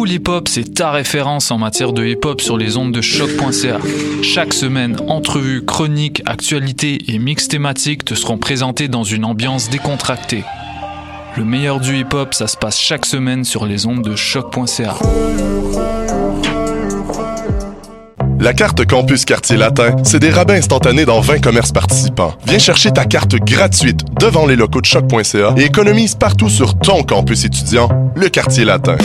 Pool Hip Hop, c'est ta référence en matière de hip hop sur les ondes de choc.ca. Chaque semaine, entrevues, chroniques, actualités et mix thématiques te seront présentés dans une ambiance décontractée. Le meilleur du hip hop, ça se passe chaque semaine sur les ondes de choc.ca. La carte Campus Quartier Latin, c'est des rabais instantanés dans 20 commerces participants. Viens chercher ta carte gratuite devant les locaux de choc.ca et économise partout sur ton campus étudiant, le Quartier Latin.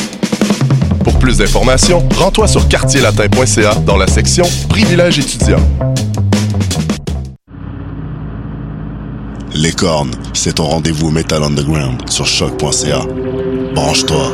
Pour plus d'informations, rends-toi sur quartierlatin.ca dans la section Privilèges étudiants. Les cornes, c'est ton rendez-vous Metal Underground sur choc.ca. Branche-toi.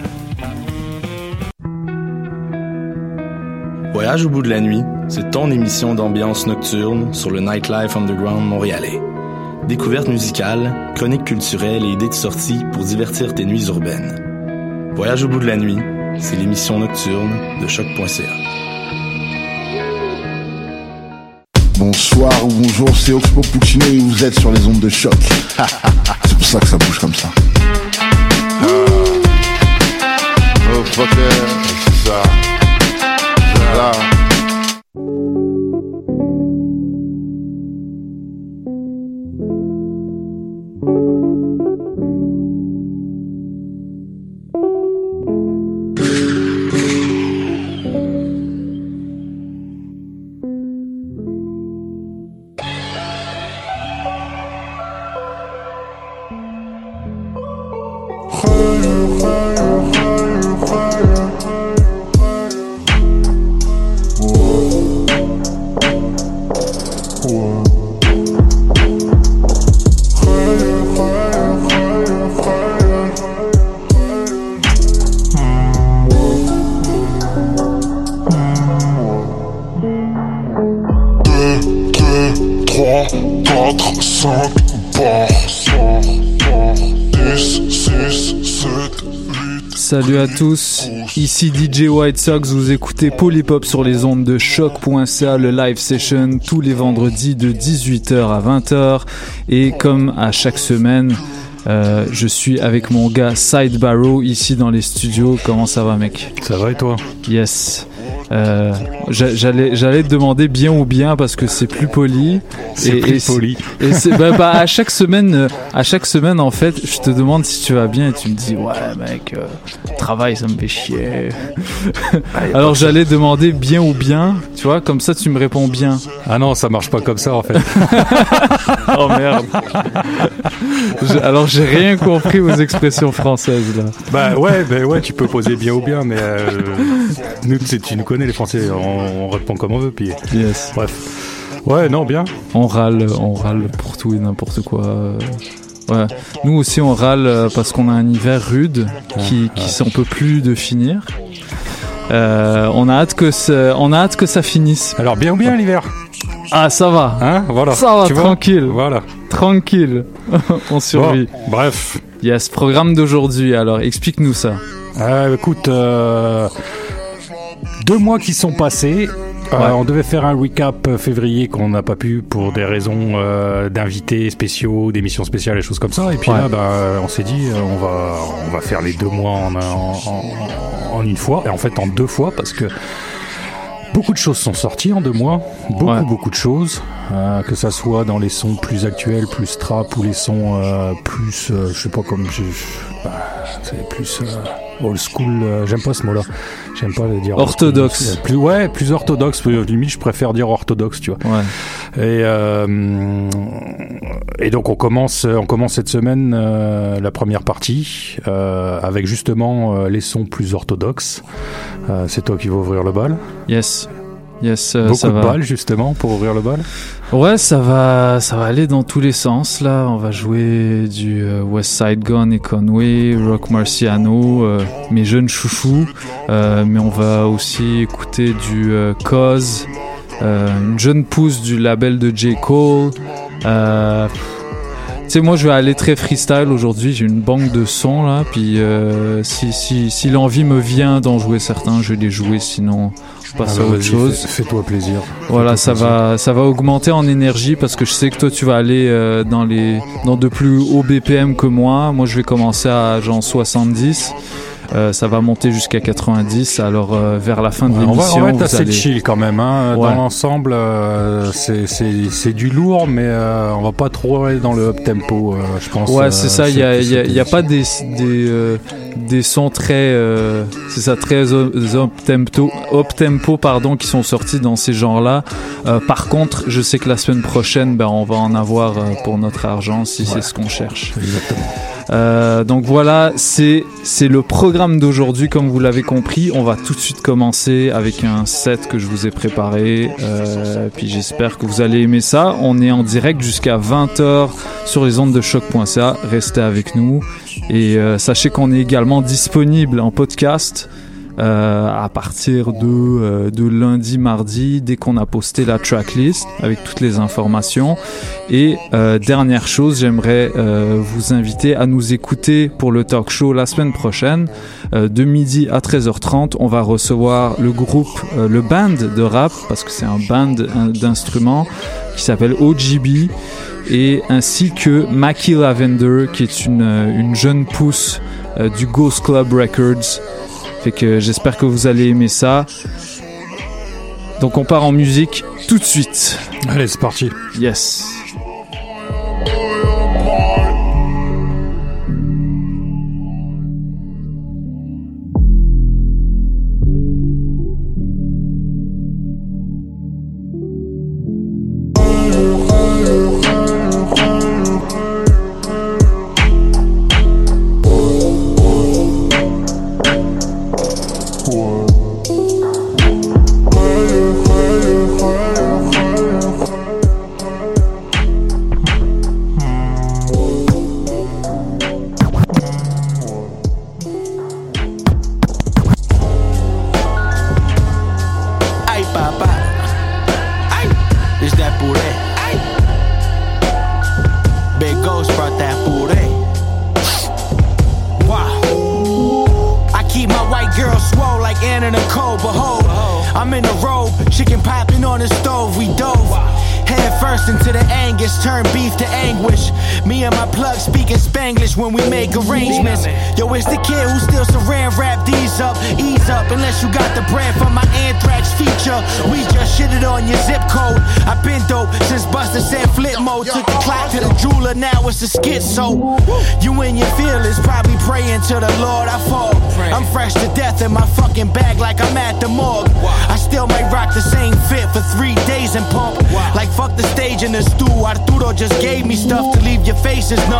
Voyage au bout de la nuit, c'est ton émission d'ambiance nocturne sur le Nightlife Underground montréalais. Découvertes musicales, chroniques culturelles et idées de sortie pour divertir tes nuits urbaines. Voyage au bout de la nuit, c'est l'émission nocturne de choc.ca. Bonsoir ou bonjour, c'est Oxpo Puccino et vous êtes sur les ondes de choc. c'est pour ça que ça bouge comme ça. Oh, fucker, c'est ça. Salut à tous, ici DJ White Sox, vous écoutez Polypop sur les ondes de choc.ca, le live session tous les vendredis de 18h à 20h et comme à chaque semaine, euh, je suis avec mon gars Side Barrow ici dans les studios. Comment ça va mec? Ça va et toi? Yes. Euh, j'allais j'allais te demander bien ou bien parce que c'est plus poli. C'est plus poli. et c'est bah, bah, à chaque semaine euh, à chaque semaine en fait je te demande si tu vas bien et tu me dis ouais mec euh, travail ça me fait chier. Alors j'allais demander bien ou bien tu vois comme ça tu me réponds bien. Ah non ça marche pas comme ça en fait. Oh merde. Alors j'ai rien compris aux expressions françaises là. Bah ouais bah ouais tu peux poser bien ou bien mais euh, nous tu nous connais les Français, on, on, répond comme on veut, puis yes. bref. Ouais, non, bien. On râle, on râle pour tout et n'importe quoi. Ouais. Nous aussi, on râle parce qu'on a un hiver rude qui, qui s'en peut plus de finir. Euh, on a hâte que ça, on a hâte que ça finisse. Alors bien ou bien l'hiver? Ah ça va. Hein Voilà. Ça va tu tranquille. Voilà. Tranquille. on survit. Bon, bref. Yes, programme d'aujourd'hui. Alors explique-nous ça. Euh, écoute, euh, deux mois qui sont passés. Euh, Ouais. on devait faire un recap euh, février qu'on n'a pas pu pour des raisons euh, d'invités spéciaux, d'émissions spéciales et choses comme ça. Et puis Ouais. là, bah, on s'est dit, euh, on va, on va faire les deux mois en, en, en- en une fois. Et en fait, en deux fois, parce que beaucoup de choses sont sorties en deux mois. Beaucoup, Ouais. beaucoup de choses. Euh, que ça soit dans les sons plus actuels, plus trap, ou les sons euh, plus, euh, je sais pas comme, je, bah, plus old school. euh, J'aime pas ce mot-là. J'aime pas le dire. Orthodoxe. school. Plus, ouais, plus orthodoxe. Euh, Limite, je préfère dire orthodoxe, tu vois. Ouais. Et, euh, et donc on commence, on commence cette semaine euh, la première partie euh, avec justement euh, les sons plus orthodoxes. Euh, c'est toi qui vas ouvrir le bal. Yes. Yes, Beaucoup ça de balles justement pour ouvrir le bal. Ouais, ça va, ça va aller dans tous les sens là. On va jouer du euh, West Side Gun et Conway, Rock Marciano, euh, mes jeunes chouchous. Euh, mais on va aussi écouter du euh, Cause, une jeune pousse du label de J Cole. Tu sais, moi, je vais aller très freestyle aujourd'hui. J'ai une banque de sons là, puis euh, si si si l'envie me vient d'en jouer certains, je vais les jouer. Sinon, on passe à autre chose. fais- Fais-toi plaisir. Voilà, ça plaisir. va, ça va augmenter en énergie parce que je sais que toi tu vas aller euh, dans les, dans de plus hauts BPM que moi. Moi, je vais commencer à genre 70. Euh, ça va monter jusqu'à 90. Alors euh, vers la fin de Ouais, on va, on va être assez allez- chill quand même. Hein. Ouais. Dans l'ensemble, euh, c'est- c'est c'est du lourd, mais euh, on va pas trop aller dans le up tempo, euh, je pense. Ouais, c'est ça. Il y a, y a, y a pas des des euh, des sons très, euh, c'est ça, très up tempo, up tempo, pardon, qui sont sortis dans ces genres-là. Euh, par contre, je sais que la semaine prochaine, ben, on va en avoir euh, pour notre argent si c'est ce qu'on cherche. Exactement. Euh, donc voilà, c'est le programme d'aujourd'hui, comme vous l'avez compris. On va tout de suite commencer avec un set que je vous ai préparé. Euh, puis j'espère que vous allez aimer ça. On est en direct jusqu'à 20h sur les ondes de choc.ca. Restez avec nous. Et euh, sachez qu'on est également disponible en podcast. Euh, à partir de, euh, de lundi, mardi, dès qu'on a posté la tracklist avec toutes les informations. Et euh, dernière chose, j'aimerais vous inviter à nous écouter pour le talk show la semaine prochaine, de midi à 13h30. On va recevoir le groupe, le band de rap, parce que c'est un band d'instruments qui s'appelle OGB, et ainsi que Mackie Lavender, qui est une, une jeune pousse euh, du Ghost Club Records. Fait que j'espère que vous allez aimer ça. Donc on part en musique tout de suite. Allez, c'est parti. Yes.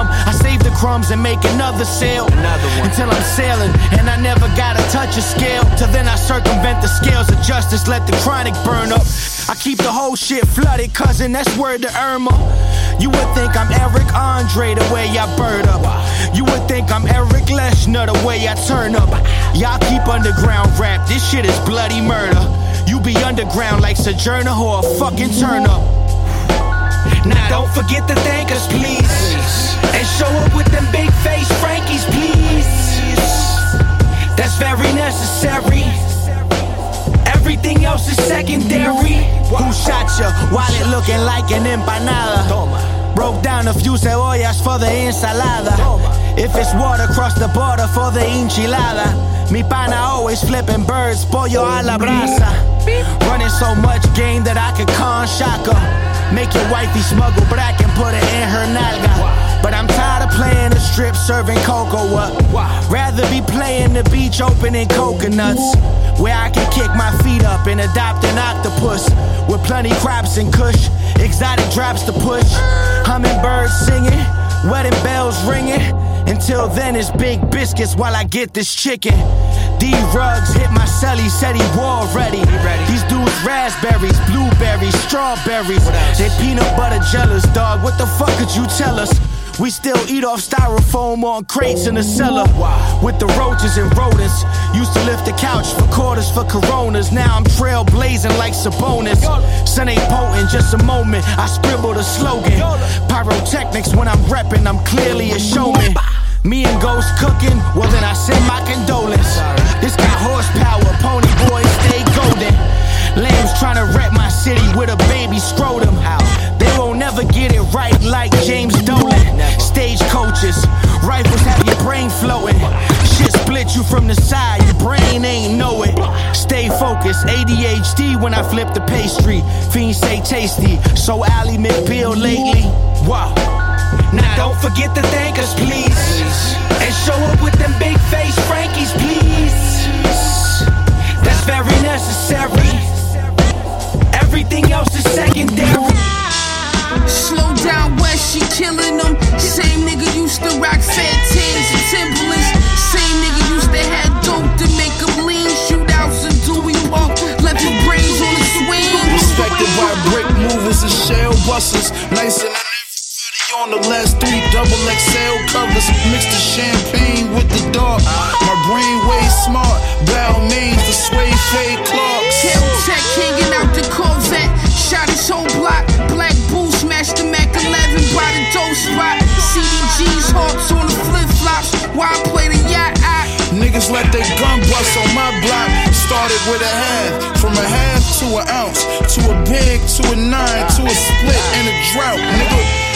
I save the crumbs and make another sale. Until I'm sailing and I never gotta touch a scale. Till then I circumvent the scales of justice, let the chronic burn up. I keep the whole shit flooded, cousin, that's word to Irma. You would think I'm Eric Andre the way I bird up. You would think I'm Eric Leshner the way I turn up. Y'all keep underground rap, this shit is bloody murder. You be underground like Sojourner or a fucking turn up. Now don't forget to thank us, please. And show up with them big face Frankies, please. That's very necessary. Everything else is secondary. Who shot ya? Wallet looking like an empanada. Broke down a few cebollas for the ensalada. If it's water, cross the border for the enchilada. Mi pana always flipping birds, pollo a la brasa. Running so much game that I could con shaka. Make your wifey smuggle black and put it in her nalga. But I'm tired of playing the strip, serving cocoa up. Rather be playing the beach opening coconuts. Where I can kick my feet up and adopt an octopus. With plenty crops and kush, exotic drops to push. Hummingbirds singing, wedding bells ringing. Until then, it's big biscuits while I get this chicken. D rugs hit my celly, said he war ready. These dudes raspberries, blueberries, strawberries. They peanut butter jealous, dog. What the fuck could you tell us? We still eat off styrofoam on crates in the cellar. With the roaches and rodents. Used to lift the couch for quarters for coronas. Now I'm trailblazing like Sabonis. Sun ain't potent, just a moment. I scribbled a slogan. Pyrotechnics when I'm repping, I'm clearly a showman. Me and Ghost cooking, well then I send my condolence. This got horsepower, pony boys stay golden. Lambs trying to rep my city with a baby scrotum. Never get it right like James Dolan. Stage coaches, rifles have your brain floating. Shit split you from the side, your brain ain't know it. Stay focused, ADHD when I flip the pastry. Fiends say tasty, so Ally McBeal lately. Wow. Now don't forget to thank us, please. And show up with them big face Frankies, please. That's very necessary. Everything else is secondary. She killing them. Same nigga used to rock Fantans and Timberlands. Same nigga used to have dope to make them lean. Shootouts and Dewey Park. Left his brains on the swing. Respected by brick movers and shell busters. Nice on the last three double XL covers. Mix the champagne with the dark. My brain way smart. Bow mains, the suede fade clocks. Tail tech hanging out the Corvette. Shot his whole block. Black bull smashed the Mac 11 by the dope spot. CDG's hearts on the flip flops. Why I play the yacht? I Niggas let their gun bust on my block. Started with a half, from a half to an ounce, to a big, to a nine, to a split and a drought, nigga.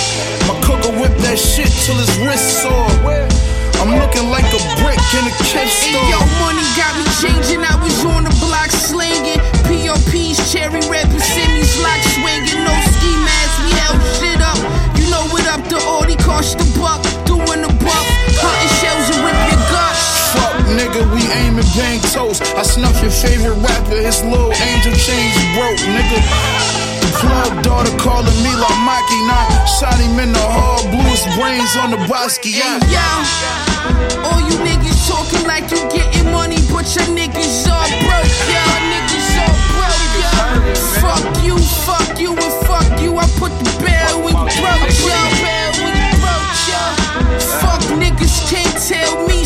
My cooker whip that shit till his wrist sore. I'm looking like a brick in a Hey, store. yo, money got me changing. I was on the block slinging. POPs, cherry red Persimmons, lock swinging. No ski mask, we held shit up. You know what up, the Audi cost a buck. Doing the buck, hunting shells and rip your guts. Fuck, nigga, we aim and bang toast. I snuff your favorite rapper, his little angel chains broke, nigga. Plug daughter calling me like Maki, not shot him in the hall, blew his brains on the Basquiat. Hey, yo, all you niggas talking like you getting money, but your niggas all broke, yo. Niggas all broke, yo. Fuck you, fuck you, and fuck you. I put the barrel when you broke, yo. Fuck niggas can't tell me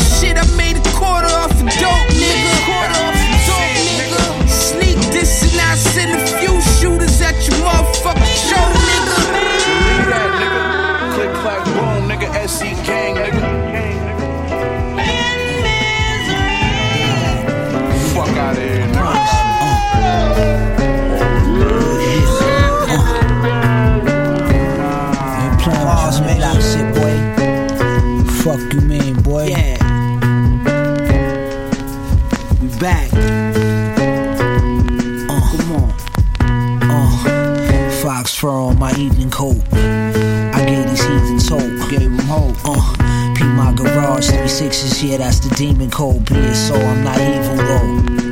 back. Uh, come on. Uh, fox fur on my evening coat. I gave these heathens hope. Gave them hope. Uh, Pee my garage, three sixes, yeah, that's the demon code. Be it so, I'm not evil though.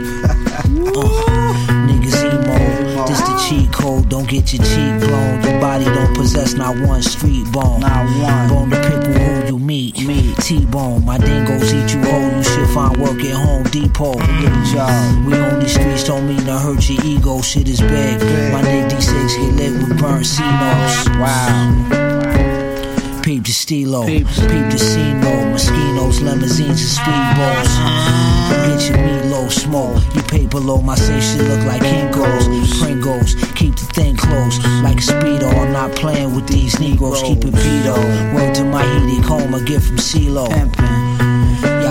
Don't get your cheek blown. Your body don't possess not one street bone. Not one. Bone pick with who you meet. Me. T-bone. My dingoes eat you whole. You should find work at Home Depot. Get a job. We on these streets don't mean to hurt your ego. Shit is big. My Nick D6 get lit with burnt C-notes. Wow. Peep the stilo, peep the Cino, mosquitoes, limousines, and speedboats. Go get your meatloaf small, You paper low, my say shit look like Kinko's. Pringles, keep the thing close like a speedo. I'm not playing with these Negroes, keep it pedo. Word to my heated home, a gift from CeeLo.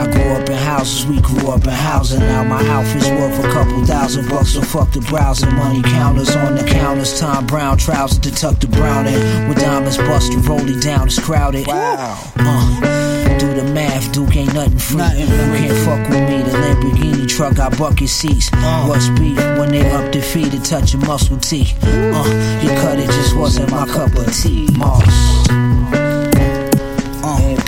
Y'all grew up in houses, we grew up in housing. Now my outfit's worth a couple thousand bucks, so fuck the browsing. Money counters on the counters, Thom Browne trousers to tuck the brown in. With diamonds busted, rolling down, it's crowded. Wow. Uh, do the math, Duke ain't nothing free. You can't fuck with me. The Lamborghini truck got bucket seats. What's beef when they up their feet and touch your muscle teeth? Uh, you cut it just wasn't my cup of tea. Moss. Uh,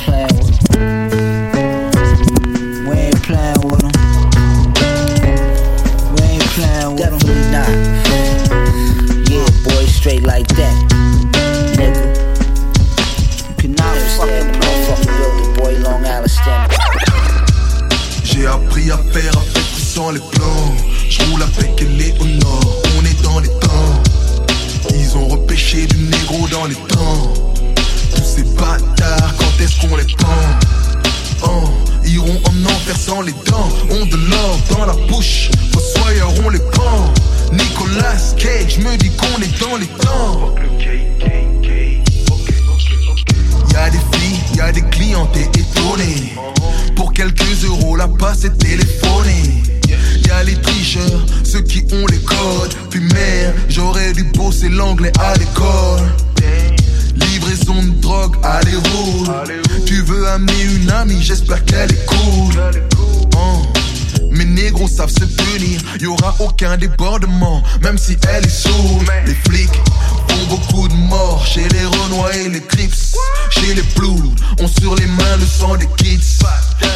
Sans les dents, ont de l'or dans la bouche, Fossoyeurs on les pend. Nicolas Cage me dit qu'on est dans les temps. Y'a des filles, y'a des clients, t'es étonné. Pour quelques euros, la passe est téléphonée. Y'a les tricheurs, ceux qui ont les codes. Puis merde, j'aurais dû bosser l'anglais à l'école. Livraison de drogue, allez roule. Tu veux amener une amie, j'espère qu'elle est cool. Oh. Mes négros savent se punir, y aura aucun débordement, même si elle est sourde. Les flics font beaucoup de morts chez les Renois et les Crips, chez les Blues. On sur les mains le sang des kids,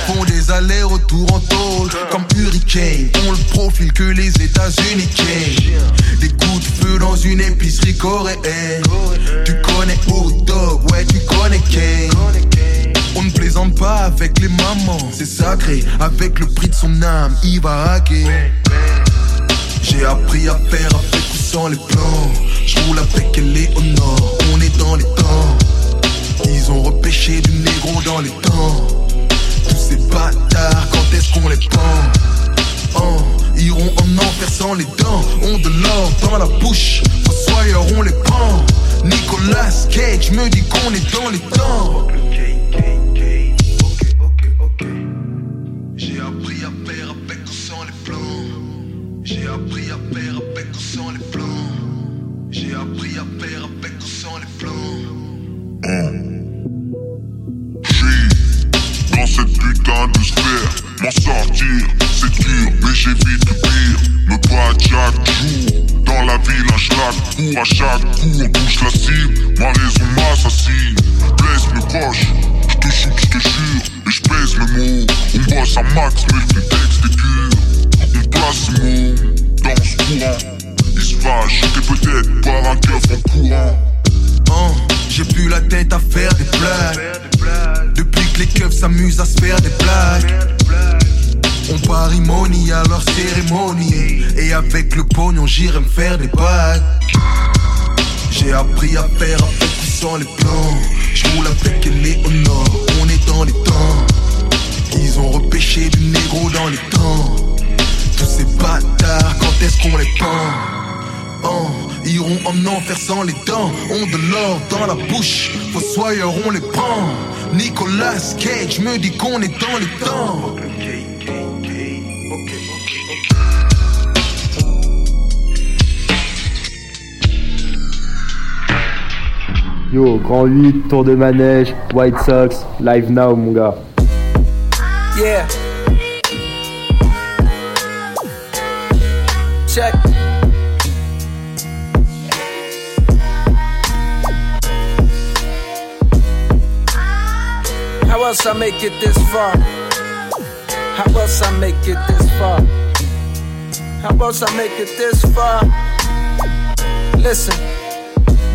font des allers-retours en tôle comme Hurricane. On le profil que les États-Unis. Des coups de feu dans une épicerie coréenne. Tu connais Hot Dog, ouais, tu connais Kane. On ne plaisante pas avec les mamans, c'est sacré. Avec le prix de son âme, il va hacker. J'ai appris à faire avec ou sans les plans. Je roule avec nord, on est dans les temps. Ils ont repêché du négro dans les temps. Tous ces bâtards, quand est-ce qu'on les prend? Oh, Iront en enfer sans les dents, ont de l'or dans la bouche. Fossoyeurs, on les prend. Nicolas Cage me dit qu'on est dans les temps. J'ai appris à perdre avec ou sans les flancs J'ai appris à perdre avec ou sans les flancs J'ai appris à perdre avec ou sans les flancs J'suis dans cette putain de sphère M'en sortir, c'est dur Mais j'évite le pire, me bat chaque jour Dans la ville un schlag court à chaque coup on bouge la cible Ma raison m'assassine, bless me poches j'te shoot, j'te jure. Et j'pèse le mot. On bosse à max, mais le texte est dur. On place ce mot dans ce courant. Il se fâche, t'es peut-être par un keuf en courant. Oh, J'ai plus la tête à faire des blagues. Depuis que les keufs s'amusent à se faire des blagues. On parimonie à leur cérémonie. Et avec le pognon, j'irai me faire des bagues. J'ai appris à faire avec ou sans les plans. J'roule avec nord, on est dans les temps. Ils ont repêché du négro dans les temps. Tous ces bâtards, quand est-ce qu'on les pend oh, Iront en enfer sans les dents, ont de l'or dans la bouche. Fossoyeurs, on les prend. Nicolas Cage me dit qu'on est dans les temps. Yo, grand 8, tour de manège, White Sox, live now mon gars. Yeah. Check. How else I make it this far? How else I make it this far? How else I make it this far? Listen.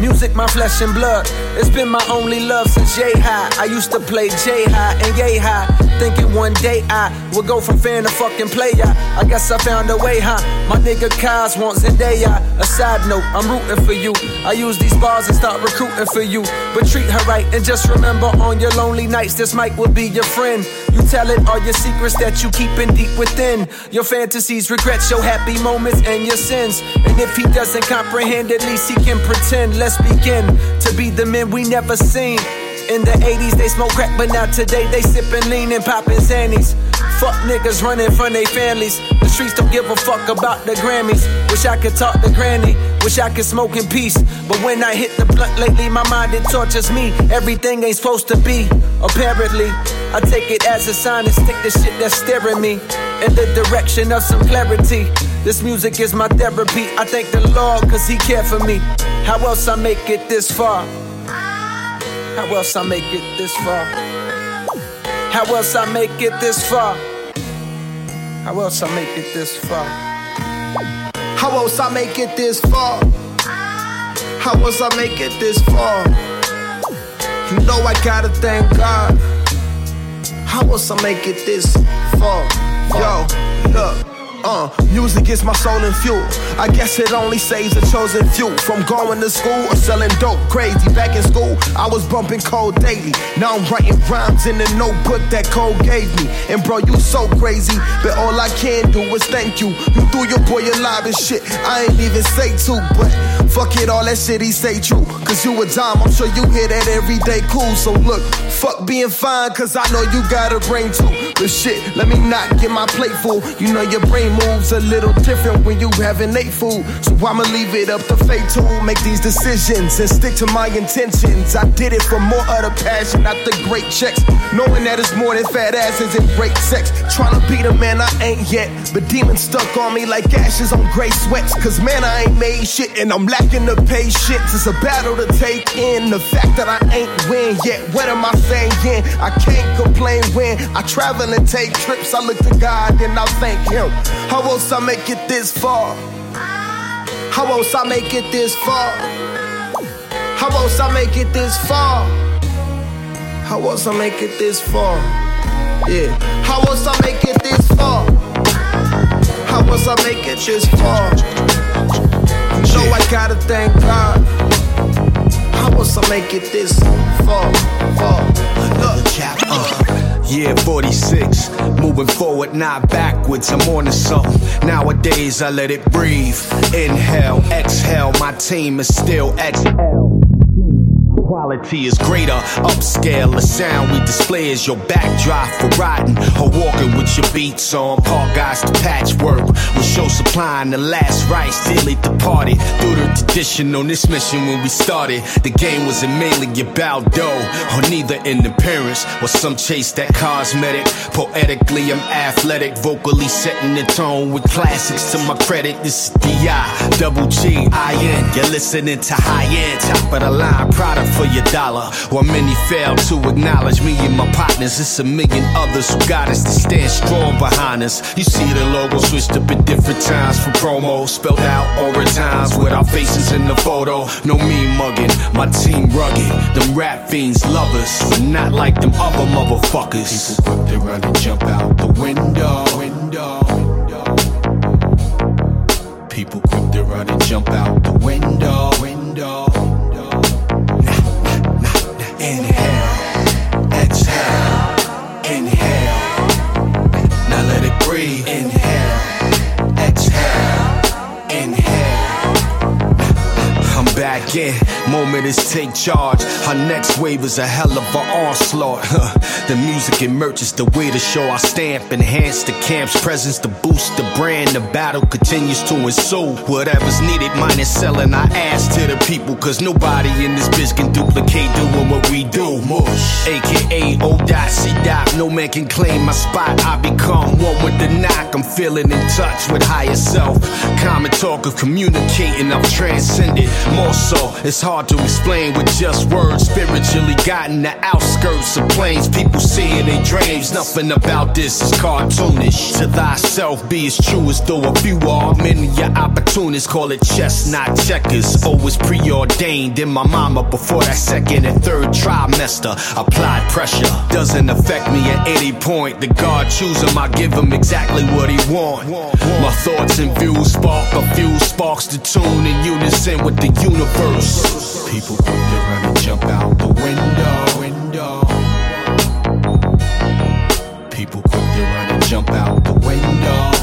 Music, my flesh and blood. It's been my only love since J High. I used to play J High and Yay High. Thinking one day I would go from fan to fucking player. I guess I found a way, huh? My nigga Kaz wants Zendaya. A side note, I'm rooting for you. I use these bars and start recruiting for you. But treat her right and just remember on your lonely nights, this mic will be your friend. You tell it all your secrets that you keeping deep within. Your fantasies, regrets, your happy moments, and your sins. And if he doesn't comprehend, at least he can pretend. Let's begin to be the men we never seen. In the 80s, they smoke crack, but now today they sippin' lean and poppin' Xannies. Fuck niggas running from their families. The streets don't give a fuck about the Grammys. Wish I could talk to Granny. Wish I could smoke in peace. But when I hit the blunt lately, my mind it tortures me. Everything ain't supposed to be. Apparently, I take it as a sign and stick the shit that's staring me in the direction of some clarity. This music is my therapy. I thank the Lord cause He cared for me. How else I make it this far? How else I make it this far? How else I make it this far? How else I make it this far? How else I make it this far? How else I make it this far? You know I gotta thank God. How else I make it this far? Yo, look. Uh, music is my soul and fuel. I guess it only saves a chosen few from going to school or selling dope. Crazy. Back in school, I was bumping cold daily. Now I'm writing rhymes in the notebook that code gave me. And bro, you so crazy, but all I can do is thank you. You threw your boy alive and shit. I ain't even say to, but fuck it, all that shit he say true. Cause you a dime, I'm sure you hear that every day. Cool. So look, fuck being fine, cause I know you got a brain too. But shit, let me not get my plate full. You know your brain moves a little different when you having ate food. So I'ma leave it up to fate to make these decisions and stick to my intentions. I did it for more of the passion, not the great checks. Knowing that it's more than fat asses and great sex. Trying to be the man I ain't yet. But demons stuck on me like ashes on gray sweats. Cause man, I ain't made shit and I'm lacking the patience. It's a battle to take in. The fact that I ain't win yet. What am I saying? I can't complain when I travel and take trips. I look to God and I thank Him. How else I make it this far? How else I make it this far? How else I make it this far? How else I make it this far? Yeah. How else I make it this far? How else I make it this far? Know I gotta thank God. How else I make it this far? Far. Another chapter. Uh. Yeah, 46. Moving forward, not backwards. I'm on to something. Nowadays, I let it breathe. Inhale, exhale. My team is still exhale quality is greater. Upscale, the sound we display is your backdrop for riding or walking with your beats on. Park guys to patchwork with show supplying the last rites daily departed. Through the tradition on this mission when we started, the game wasn't mainly about dough or neither in appearance or some chase that cosmetic. Poetically, I'm athletic, vocally setting the tone with classics to my credit. This is DI, double G, I N. You're listening to high end, top of the line product for your dollar. While many fail to acknowledge me and my partners, it's a million others who got us to stand strong behind us. You see the logo switched up at different times for promo, spelled out over times with our faces in the photo. No me mugging, my team rugged. Them rap fiends love us, but not like them other motherfuckers. People quick to run and jump out the window. window. People quick to run and jump out the window. Back in. Moment is take charge. Our next wave is a hell of an onslaught. the music is the way to show our stamp. Enhance the camp's presence to boost the brand. The battle continues to ensue. Whatever's needed, mine is selling our ass to the people. Cause nobody in this bitch can duplicate doing what we do. AKA O dot C dot. No man can claim my spot. I become one with the knock. I'm feeling in touch with higher self. Common talk of communicating, I've transcended. More so, it's hard to explain with just words. Spiritually got in the outskirts of planes. People see in their dreams. Nothing about this is cartoonish. To thyself, be as true as though a few are. Many your opportunists call it chess, not checkers. Always preordained in my mama before that second and third trimester. Applied pressure doesn't affect me at any point. The God choose him, I give him exactly what he want. My thoughts and views spark a few sparks to tune in unison with the universe. People quick to run and jump out the window. window. People quick to run and jump out the window.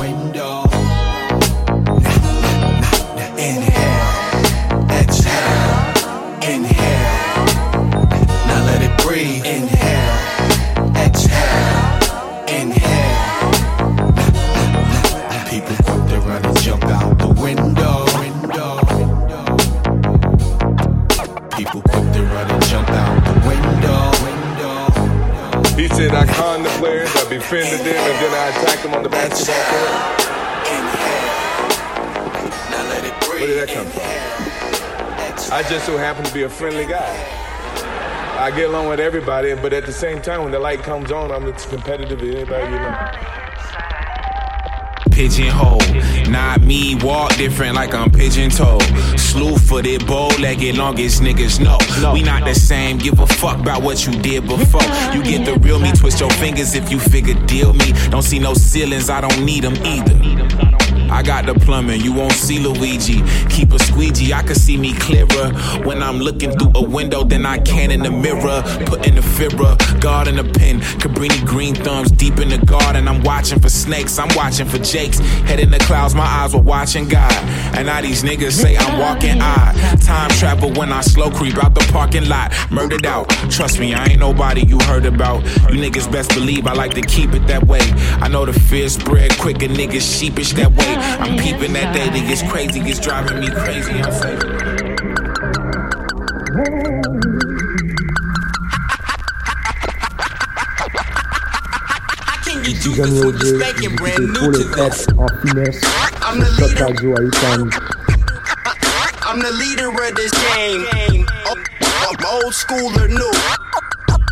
Befriended them, and then I attacked them on the basketball court. Where did that come from? I just so happen to be a friendly guy. I get along with everybody, but at the same time, when the light comes on, I'm as competitive as anybody you know. Pigeonhole. Not me, walk different like I'm pigeon toed. Slew footed, bow legged, longest niggas know. We not the same, give a fuck about what you did before. You get the real me, twist your fingers if you figure deal me. Don't see no ceilings, I don't need them either. I got the plumbing, you won't see Luigi. Keep a squeegee, I can see me clearer. When I'm looking through a window, than I can in the mirror. Put in the fibra, guard in the pen. Cabrini green thumbs deep in the garden. I'm watching for snakes, I'm watching for jakes. Head in the clouds, my eyes were watching God. And now these niggas say I'm walking odd. Time travel when I slow creep out the parking lot. Murdered out. Trust me, I ain't nobody you heard about. You niggas best believe I like to keep it that way. I know the fear spread quick and niggas sheepish that way. I'm peeping that day that gets crazy, gets driving me crazy. I'm saying. I'm the leader of this game. Old school or new?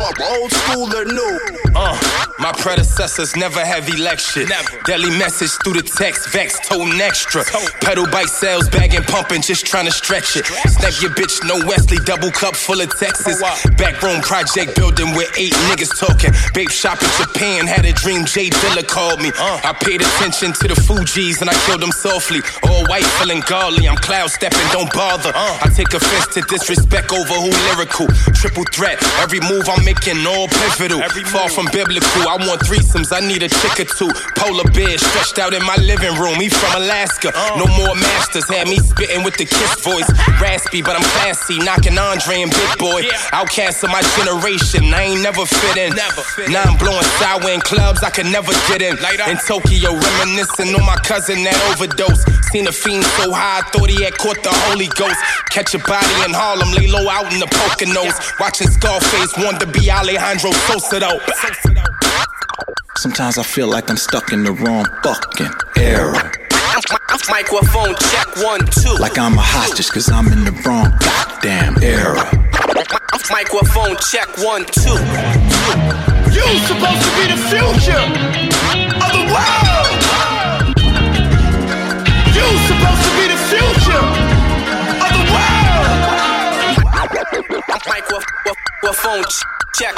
Old school or new? Uh, my predecessors never have elected. Daily message through the text, vex, toting extra. Pedal bike sales, bagging, pumping, just trying to stretch it. Snap your bitch, no Wesley, double cup full of Texas. Backroom project building with eight niggas talking. Babe shop in Japan, had a dream, J Dilla called me. I paid attention to the Fuji's and I killed them softly. All white, feeling godly, I'm cloud stepping, don't bother. I take offense to disrespect over who lyrical. Triple threat, every move I'm making all pivotal. Far from biblical, I want threesomes, I need a chick or two. Polar bear stretched out in my living room, he from Alaska. No more masters, had me spitting with the kiss voice. Raspy, but I'm classy, knocking Andre and Big Boi. Outcast of my generation, I ain't never fit in. Now I'm blowing sour in clubs I could never get in. In Tokyo, reminiscing on my cousin that overdose. Seen a fiend so high, I thought he had caught the Holy Ghost. Catch a body in Harlem, lay low out in the Poconos. Watching Scarface, to be Alejandro Sosa though. Sometimes I feel like I'm stuck in the wrong fucking era. Microphone check one, two. Like I'm a hostage cause I'm in the wrong goddamn era. Microphone check one, two. You supposed to be the future of the world. Check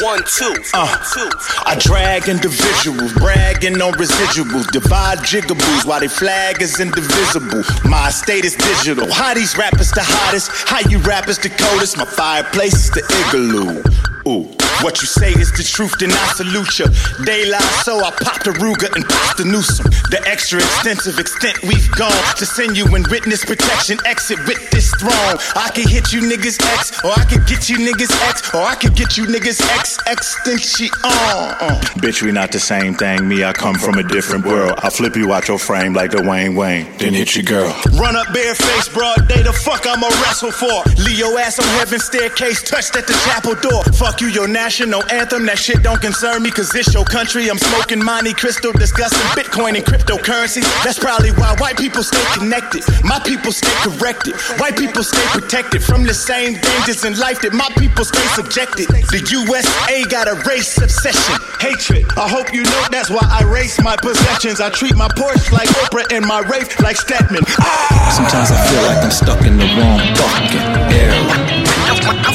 one, two. Uh, two. I drag individuals, bragging on residuals, divide jigaboos while they flag is indivisible. My state is digital. How these rappers the hottest? How you rappers the coldest? My fireplace is the igloo. Ooh, what you say is the truth, then I salute ya. They lie, so I pop the Ruger and pop the Newsome. The extra extensive extent we've gone to send you in witness protection. Exit with this throne. I can hit you niggas X, or I can get you niggas X, or I can get you niggas X extension on. Uh. Bitch, we not the same thing. Me, I come from a different world. I flip you out your frame like the Wayne Wayne, then hit your girl. Run up bareface, broad day. The fuck I'ma wrestle for? Leo ass on heaven's staircase, touched at the chapel door. Fuck you, your national anthem. That shit don't concern me, cause it's your country. I'm smoking Monte Crystal, discussing Bitcoin and cryptocurrencies. That's probably why white people stay connected. My people stay corrected. White people stay protected from the same dangers in life that my people stay subjected. The USA got a race obsession, hatred. I hope you know that's why I race my possessions. I treat my Porsche like Oprah and my Wraith like Stedman. Ah! Sometimes I feel like I'm stuck in the wrong fucking era.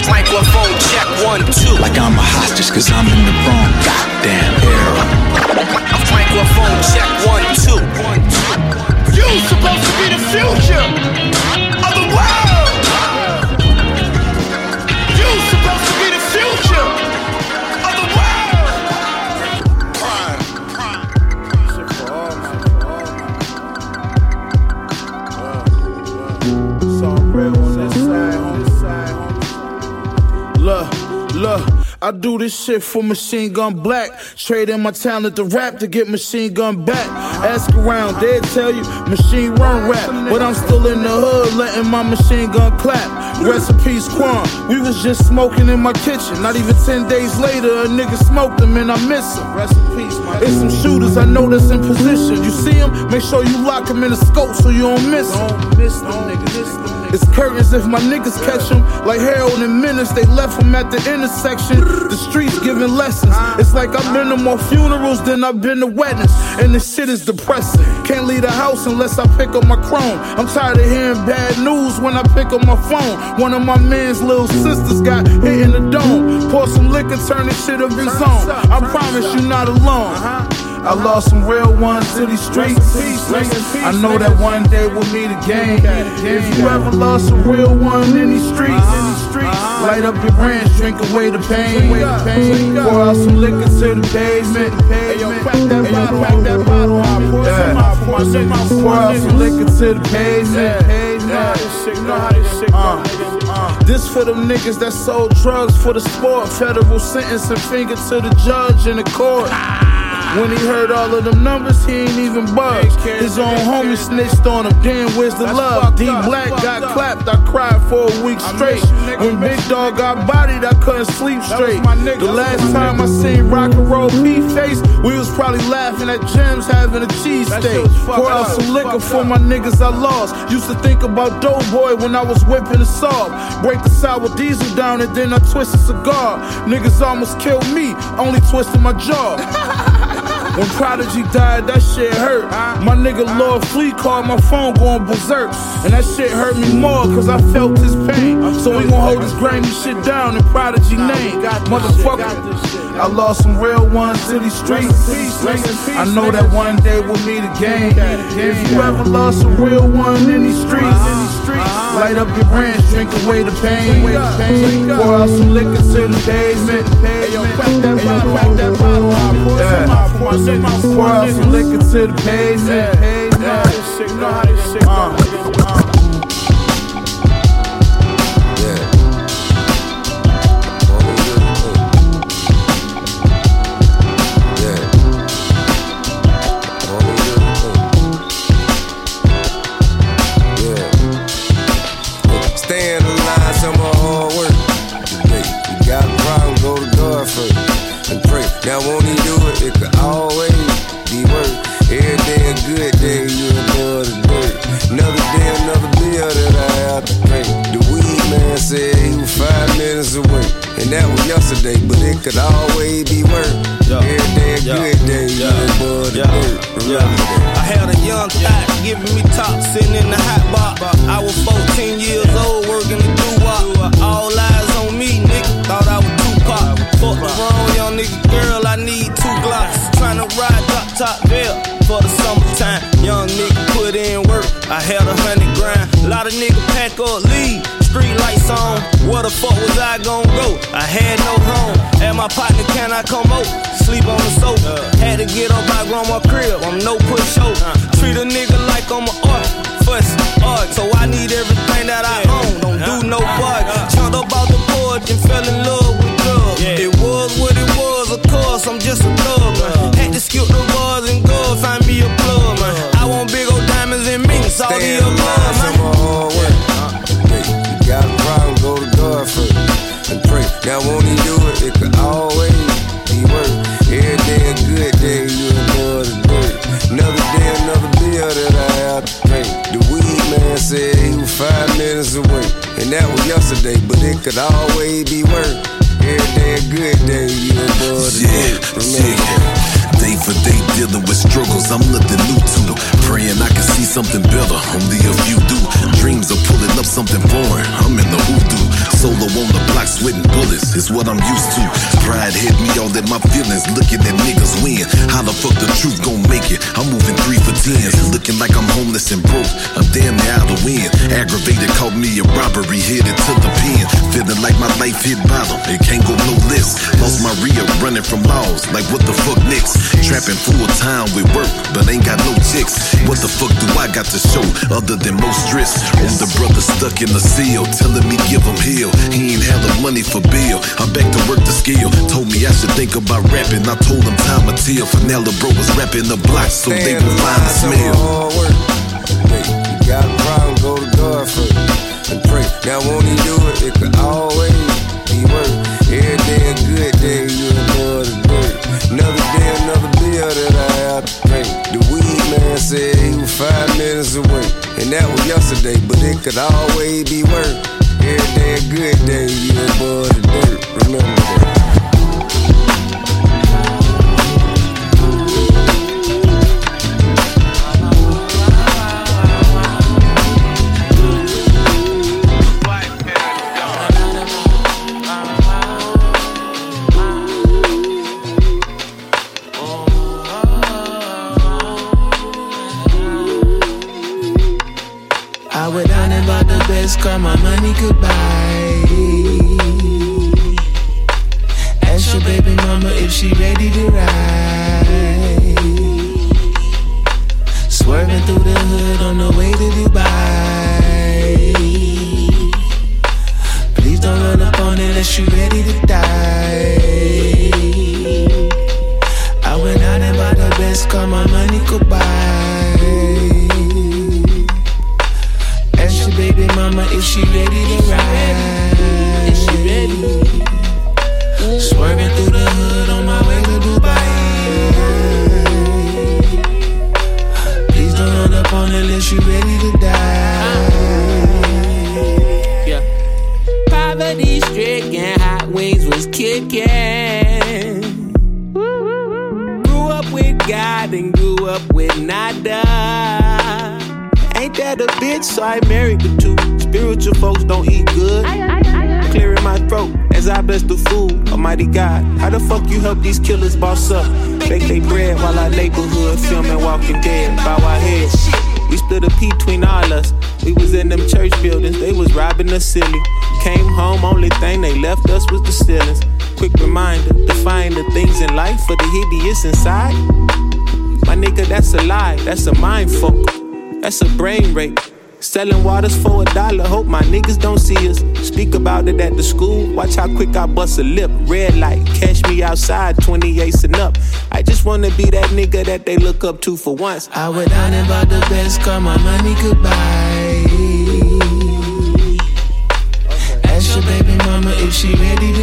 Microphone check one, two. Like I'm a hostage cause I'm in the wrong goddamn era. Microphone check one, two. You supposed to be the future of the world. Look, I do this shit for Machine Gun Black. Trading my talent to rap to get Machine Gun back. Ask around, they tell you Machine Run rap. But I'm still in the hood letting my machine gun clap. Rest in peace, Quan. We was just smoking in my kitchen. Not even 10 days later, a nigga smoked him and I miss him. Rest in peace, my It's some shooters I know that's in position. You see him? Make sure you lock him in the scope so you don't miss him. Don't miss them niggas. It's curtains if my niggas catch them. Like Harold and Menace, they left them at the intersection. The streets giving lessons. It's like I've been to more funerals than I've been to weddings. And this shit is depressing. Can't leave the house unless I pick up my chrome. I'm tired of hearing bad news when I pick up my phone. One of my man's little sisters got hit in the dome. Pour some liquor, turn this shit up in zone. I promise you not alone. I lost some real ones to these streets. I know that one day we'll meet again. If you ever lost a real one in these streets, light up your branch, drink away the pain. Pour out some liquor to the pavement. Hey, yo, crack that bottle, crack that bottle. Yeah. Pour out some liquor to the pavement. Uh, this for them niggas that sold drugs for the sport. Federal sentence and finger to the judge in the court. When he heard all of them numbers, he ain't even budged. His own homie snitched on him. Damn, where's the love? D Black got clapped. I cried for a week straight. When Big Dog got bodied, I couldn't sleep straight. The last time I seen Rock and Roll P face, we was probably laughing at Gems having a cheese cheesesteak. Pour out some liquor for my niggas I lost. Used to think about Doughboy when I was whipping the saw. Break the sour diesel down and then I twist a cigar. Niggas almost killed me, only twisted my jaw. When Prodigy died, that shit hurt. My nigga Lord Fleet called my phone going berserk. And that shit hurt me more cause I felt his pain. So we gon' hold this grainy shit down in Prodigy name. Motherfucker. I lost some real ones to these streets. I know that one day we'll meet again. If you ever lost a real one in these streets, light up your branch, drink away the pain. Pour out some liquor to the pavement. Yeah. Out some liquor to the pavement. Uh. Could always be worse. Every day a good day, you another dirt. That. I had a young thought giving me top, sitting in the hot box. I was 14 years old, working the doo-wop. All eyes on me, nigga. Thought I was Tupac. Fuck the wrong young nigga girl, I need two glocks. Tryna to ride drop top bill for the summertime. Young nigga put in work, I had a hundred grand. A lot of nigga pack up, leave. On, where the fuck was I gon' go? I had no home. At my partner, can I come over? Sleep on the sofa. Had to get up by grandma crib, I'm no pushover. Treat a nigga like I'm a art, fuss, art. So I need everything that I own, don't do no uh-huh. bug. Jumped uh-huh. up off the porch and fell in love with drugs. It was what it was, of course, I'm just a thug. Uh-huh. Had to skip the And that was yesterday, but it could always be worse. Every day a good day, you Yeah, dirt. Remember yeah. For day dealing with struggles, I'm nothing new to. Praying I can see something better, only if you do. Dreams of pulling up something foreign, I'm in the hoodoo. Solo on the block, sweating bullets, is what I'm used to. Pride hit me all in my feelings, looking at niggas win. How the fuck the truth gon' make it? I'm moving three for tens, looking like I'm homeless and broke. I'm damn near out of wind. Aggravated, caught me a robbery, headed to the pen. Feeling like my life hit bottom, it can't go no less. Lost my rear, running from laws, like what the fuck next? Trapping full time with work, but ain't got no ticks. What the fuck do I got to show other than most drifts? the brother stuck in the seal, telling me give him hell. He ain't had the money for bill. I'm back to work the skill. Told me I should think about rapping. I told him time will tell. For now, the bro was rapping the block so they would find the smell. You got a problem, go to God for it and pray. Now, won't he do it? It could always be worth every day a good day. And that was yesterday, but it could always be worse. Every day a good day, yeah, boy, the dirt, remember. inside? My nigga, that's a lie, that's a mind fuck. That's a brain rape. Selling waters for a dollar, hope my niggas don't see us. Speak about it at the school, watch how quick I bust a lip. Red light, catch me outside, 28s and up. I just wanna be that nigga that they look up to for once. I would down about the best, call my money goodbye. Okay. Ask your baby mama if she ready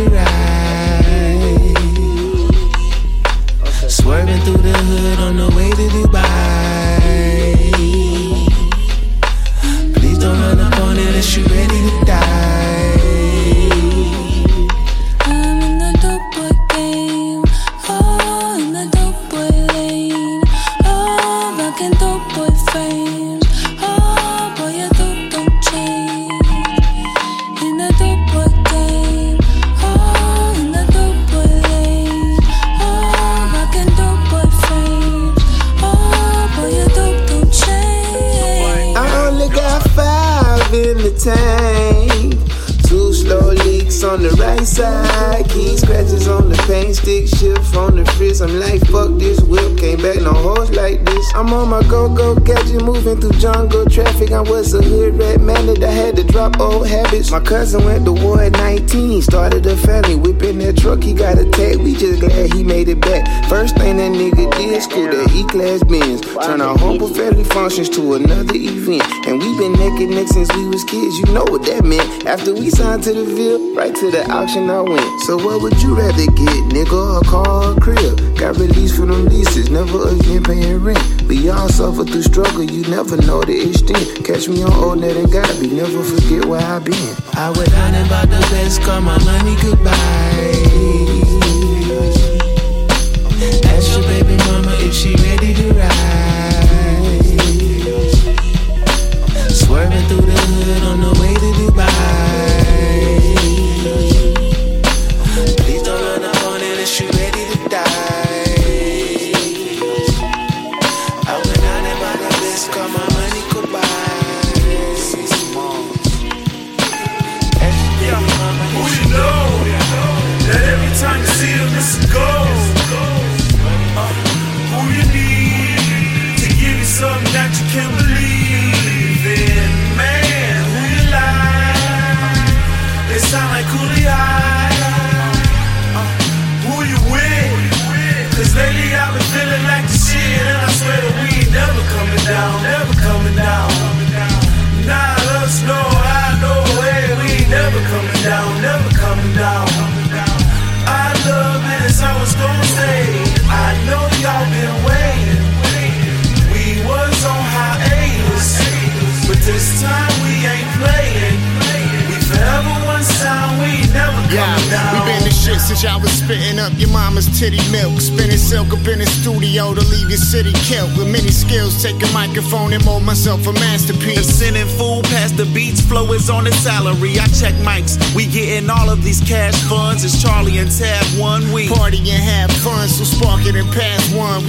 cousin went to war at 19. Started a family, whipping that truck, he got a tag. We just glad he made it back. First thing that nigga did, school that E class bins. Turn our humble family functions to another event. And we been neck and neck since we was kids, you know what that meant. After we signed to the Ville, right to the auction I went. So what would you rather get, nigga, a car or crib? Got released from them leases, never again paying rent. We all suffer through struggle, you never know the extent. Catch me on old net and gotta be, never forget where I been. I was down about the best, call my money goodbye.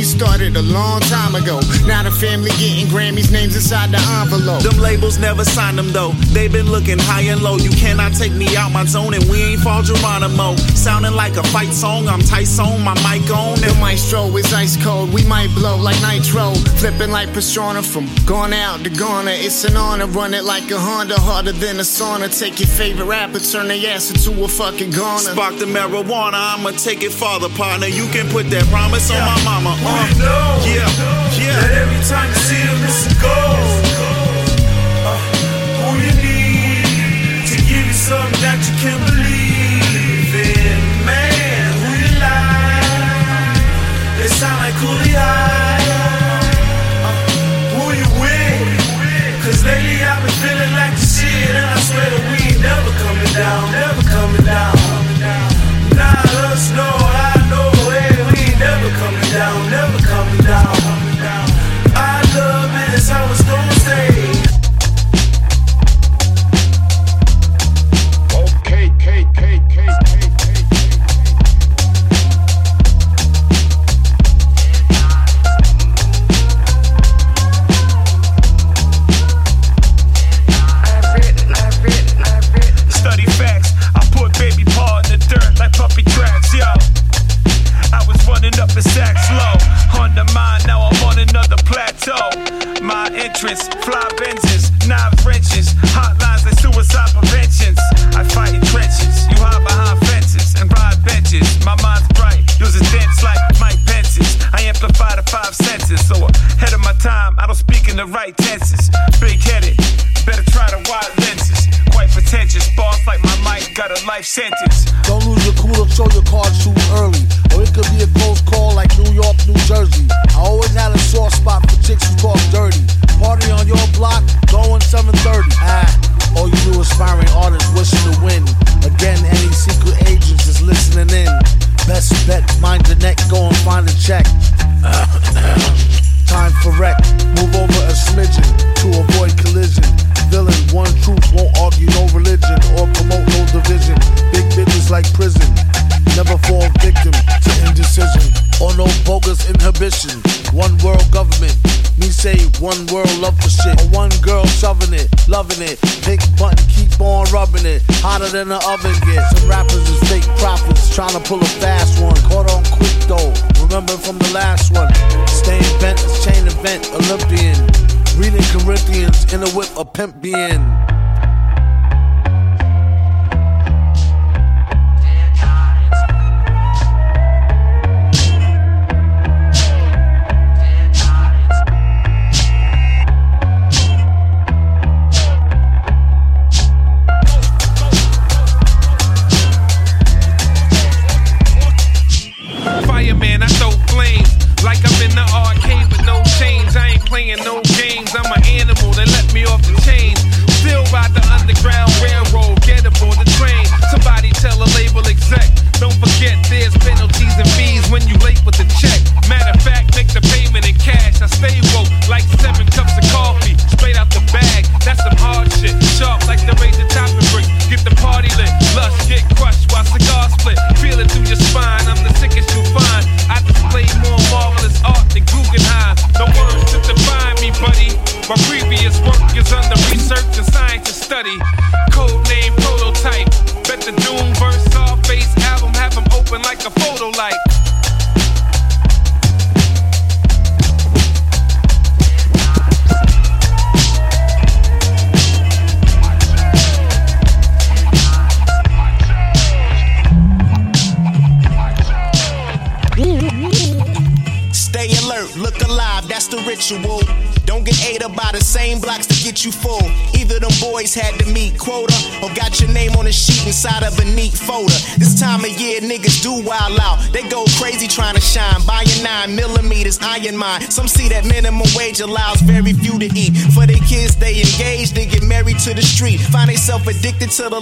Start a long time ago. Now the family getting Grammys names inside the envelope. Them labels never signed them though. They've been looking high and low. You cannot take me out my zone and we ain't fall Geronimo. Sounding like a fight song, I'm Tyson, my mic on. The maestro is ice cold, we might blow like nitro. Flipping like Pastrana from gone out to gone. It's an honor, run it like a Honda, harder than a sauna. Take your favorite rapper, turn their ass into a fucking goner. Spark the marijuana, I'ma take it farther, partner. You can put that promise on my mama. Uh. Yeah, yeah. That every time you see them, it's a goal. Uh, who you need to give you something that you can believe in? Man, who you like? They sound like Cooley High. Uh, who you with? Cause lately I've been feeling like the shit, and I swear to we.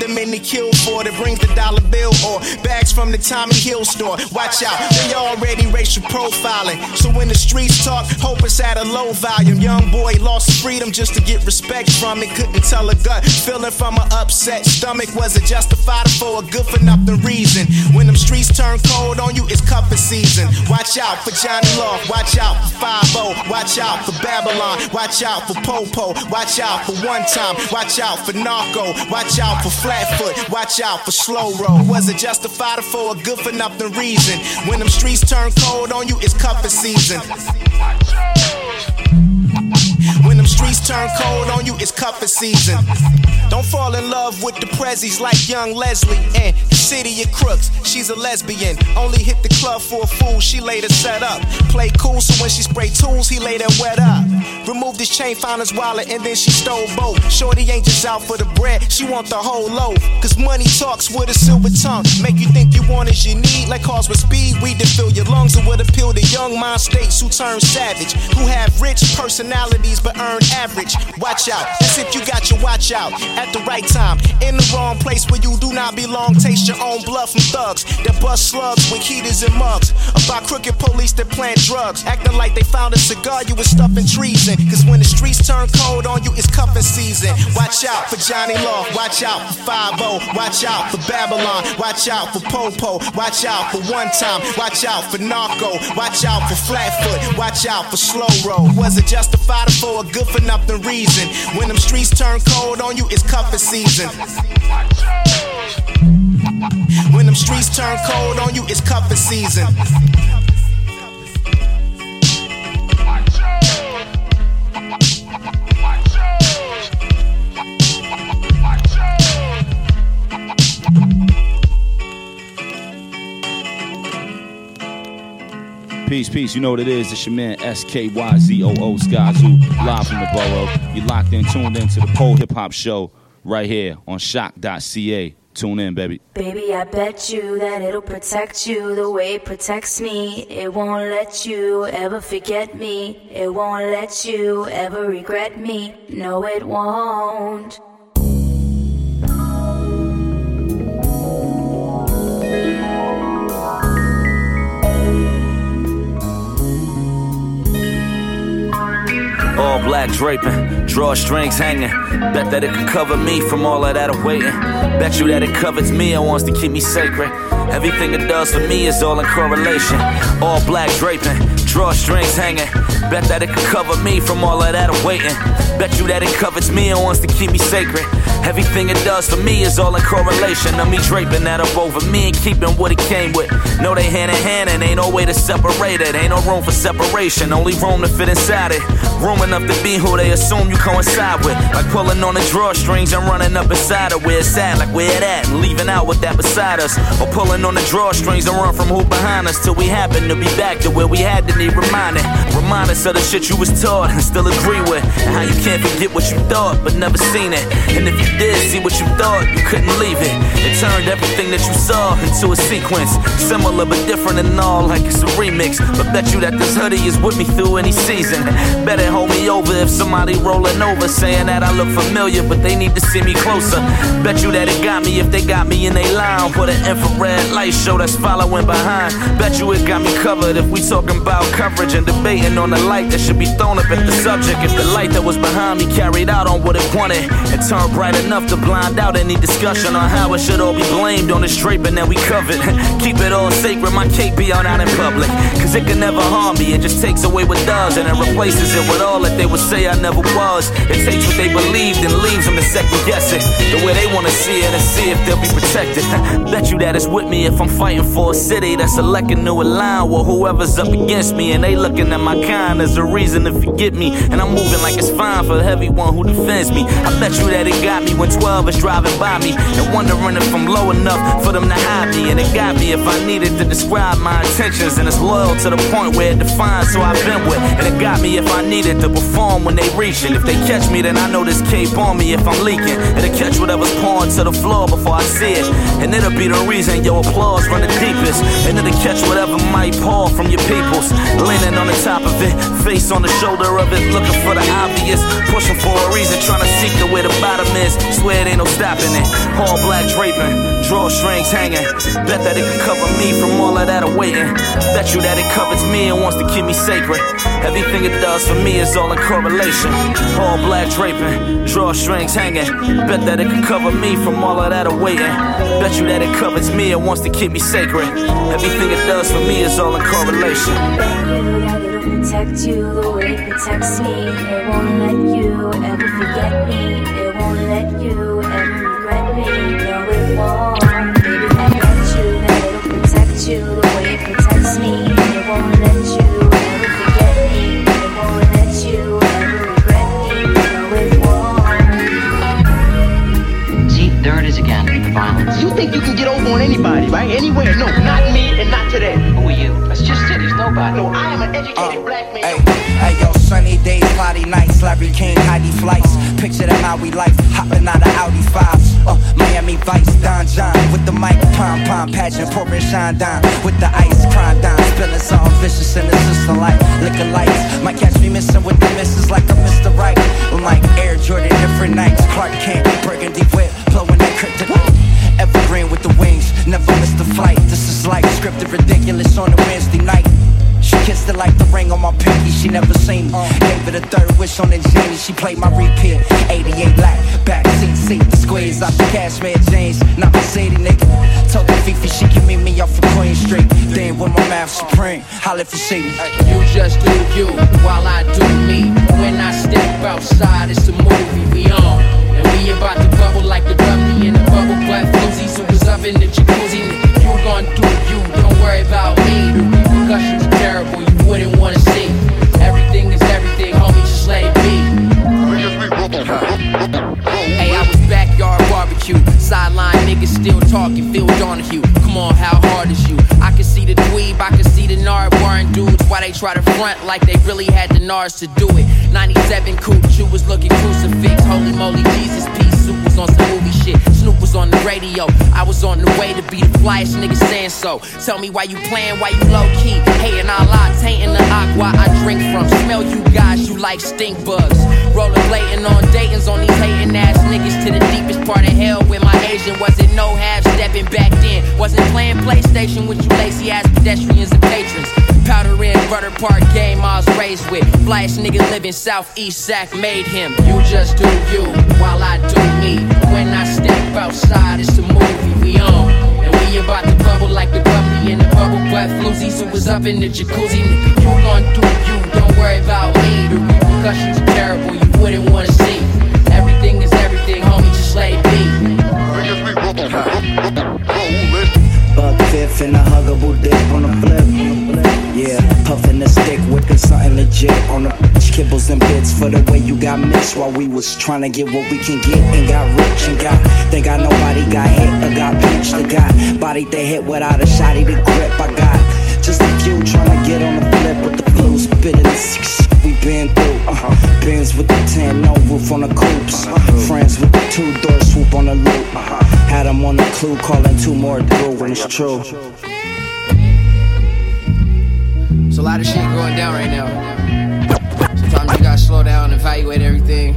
the many kill for. That brings the dollar bill or bags from the Tommy Hill store. Watch out, they already racial profiling. So when the streets talk, hope it's at a low volume. Young boy lost freedom just to get respect from it. Couldn't tell a gut. Feeling from an upset stomach. Was it justified for a good for nothing reason? When them streets turn cold on you, it's cuffing season. Watch out for Johnny Law. Watch out for 5 Watch out for Babylon. Watch out for Popo. Watch out for One Time. Watch out for Narco. Watch out for Flatfoot. Watch out for Slow Roll. Was it justified for a good for nothing reason? When them streets turn cold on you, it's cuffing season. When them streets turn cold on you, it's cuffing season. Don't fall in love with the prezzies like young Leslie and city of crooks. She's a lesbian. Only hit the club for a fool. She later set up. Play cool, so when she spray tools, he later wet up. Removed his chain, found his wallet, and then she stole both. Shorty ain't just out for the bread, she want the whole loaf. Cause money talks with a silver tongue. Make you think you want as you need, like cars with speed. We to fill your lungs and would appeal to young mind states who turn savage. Who have rich personalities but earn average. Watch out, that's if you got your watch out at the right time. In the wrong place where you do not belong. Taste your own blood from thugs that bust slugs with heaters and mugs. About crooked police that plant drugs. Acting like they found a cigar, you was stuffing treason. Cause when the streets turn cold on you, it's cuffing season. Watch out for Johnny Law. Watch out for 5 Watch out for Babylon. Watch out for Popo. Watch out for One Time. Watch out for Narco. Watch out for Flatfoot. Watch out for Slow Roll. Was it justified for a good for nothing reason? When them streets turn cold on you, it's cuffing season. When them streets turn cold on you, it's cuffing season. Peace, peace. You know what it is. It's your man SKYZOO Skyzoo, live from the borough. You locked in, tuned in to the Pole Hip Hop Show right here on CHOQ.ca. Tune in, baby. Baby, I bet you that it'll protect you the way it protects me. It won't let you ever forget me. It won't let you ever regret me. No, it won't. All black draping, drawstrings hanging. Bet that it could cover me from all of that awaiting. Bet you that it covers me and wants to keep me sacred. Everything it does for me is all in correlation. All black draping, drawstrings hanging. Bet that it could cover me from all of that awaiting. Bet you that it covers me and wants to keep me sacred. Everything it does for me is all in correlation of me draping that up over me and keeping what it came with. No, they hand in hand and ain't no way to separate it. Ain't no room for separation, only room to fit inside it. Room enough to be who they assume you coincide with. Like pulling on the drawstrings and running up inside of where it's at, like where it at, and leaving out with that beside us. Or pulling on the drawstrings and run from who behind us till we happen to be back to where we had to need reminding. Remind us of the shit you was taught and still agree with. And how you can't forget what you thought but never seen it. And if you did see what you thought, you couldn't leave it. It turned everything that you saw into a sequence. Similar but different and all, like it's a remix. But bet you that this hoodie is with me through any season. Better hold me over if somebody rolling over saying that I look familiar, but they need to see me closer. Bet you that it got me if they got me in they line. Put an infrared light show that's following behind. Bet you it got me covered if we talking about coverage and debating on the light that should be thrown up at the subject. If the light that was behind me carried out on what it wanted and turned bright enough to blind out any discussion on how it should all be blamed on this draping that we covered. Keep it all sacred, my cake be on out in public. Cause it can never harm me, it just takes away what does and it replaces it with all that they would say I never was. It takes what they believed and leaves them to second guess it. The way they wanna see it and see if they'll be protected. Bet you that it's with me if I'm fighting for a city that's electing to align with whoever's up against me. And they looking at my kind as a reason to forget me. And I'm moving like it's fine for everyone who defends me. I bet you that it got me when 12 is driving by me and wondering if I'm low enough for them to hide me. And it got me if I needed to describe my intentions. And it's loyal to the point where it defines who I've been with. And it got me if I needed to perform when they reach. And if they catch me, then I know this cape on me if I'm leaking. It'll catch whatever's pouring to the floor before I see it. And it'll be the reason your applause run the deepest. And it'll catch whatever might pour from your peoples. Leaning on the top of it, face on the shoulder of it, looking for the obvious. Pushing for a reason, trying to seek the way the bottom is. Swear it ain't no stopping it. All black draping, drawstrings hanging. Bet that it could cover me from all of that awaiting. Bet you that it covers me and wants to keep me sacred. Everything it does for me is all in correlation. All black draping, drawstrings hanging. Bet that it could cover me from all of that awaiting. Bet you that it covers me and wants to keep me sacred. Everything it does for me is all in correlation. protect you the way it protects me. It won't let you ever forget me. Violence. You think you can get over on anybody, right? Anywhere. No, not me and not today. Who are you? That's just it, he's nobody. No, I am an educated black man. Hey, hey, yo, sunny days, cloudy nights, Larry King, Heidi flights. Picture the Maui life, hopping out of Audi 5s. Uh, Miami Vice, Don John, with the mic, pom pom pageant, pouring shine down. With the ice, crime down, spilling some vicious in the system like liquor lights. Might catch me missing with the misses like I'm Mr. Right. Like Air Jordan, different nights, Clark Kent, burgundy whip, blowing that kryptonite. Evergreen with the wings, never miss the flight. This is like scripted ridiculous on a Wednesday night. She kissed it like the ring on my pinky, she never seen me. Gave it a third wish on the genie, she played my repeat. 88 lack, back seat, squeeze out the cashmere jeans. Not my city, nigga. Told the Fifi she can meet me off of Queen Street. Then with my mouth supreme, holla if you see. You just do you while I do me. When I step outside, it's a movie we on. And we about to bubble like the puppy in the bubble butt floozy. So what's up in the jacuzzi? You gon' do you, don't worry about me. The repercussions are terrible, you wouldn't wanna see. Everything is everything, homie, just let it be. Hey, I was backyard barbecue. Sideline niggas still talking, Phil Donahue. Come on, how hard is you? I can see the dweeb, I can see the nard warring dudes. Why they try to front like they really had the nards to do it? 97 coupe, you was looking crucifix. Holy moly, Jesus, peace. Soup was on some movie shit. Snoop was on the radio. I was on the way to be the flyest nigga saying so. Tell me why you playing, why you low key. Hating our lots, hating the aqua I drink from. Smell you guys, you like stink bugs. Rollerblading on Dayton's on these hating ass niggas to the deepest part of hell where my Asian wasn't no half stepping back then. Wasn't playing PlayStation with you lazy ass pedestrians and patrons. Powder in Rudder Park game I was raised with. Flash nigga living southeast Sac made him. You just do you while I do me. When I step outside, it's a movie we on. And we about to bubble like the puppy in the bubble butt floozy. So was up in the jacuzzi. You gon' do you, don't worry about me. The repercussions are terrible, you wouldn't wanna see. Everything is everything, homie, just it be. Buck fifth and a huggable dick on the flip. Yeah, puffin' the stick, whipping something legit on the bitch. Kibbles and bits for the way you got mixed while we was trying to get what we can get and got rich and got. Think got nobody got hit or got pinched or got body they hit without a shotty to grip. I got just like you trying to get on the flip with the spitting the six we been through. Uh-huh. Benz with the 10, no roof on the coops. Friends with the two door swoop on the loop. Had them on the clue, calling two more through when it's true. It's a lot of shit going down right now. Sometimes you gotta slow down, evaluate everything.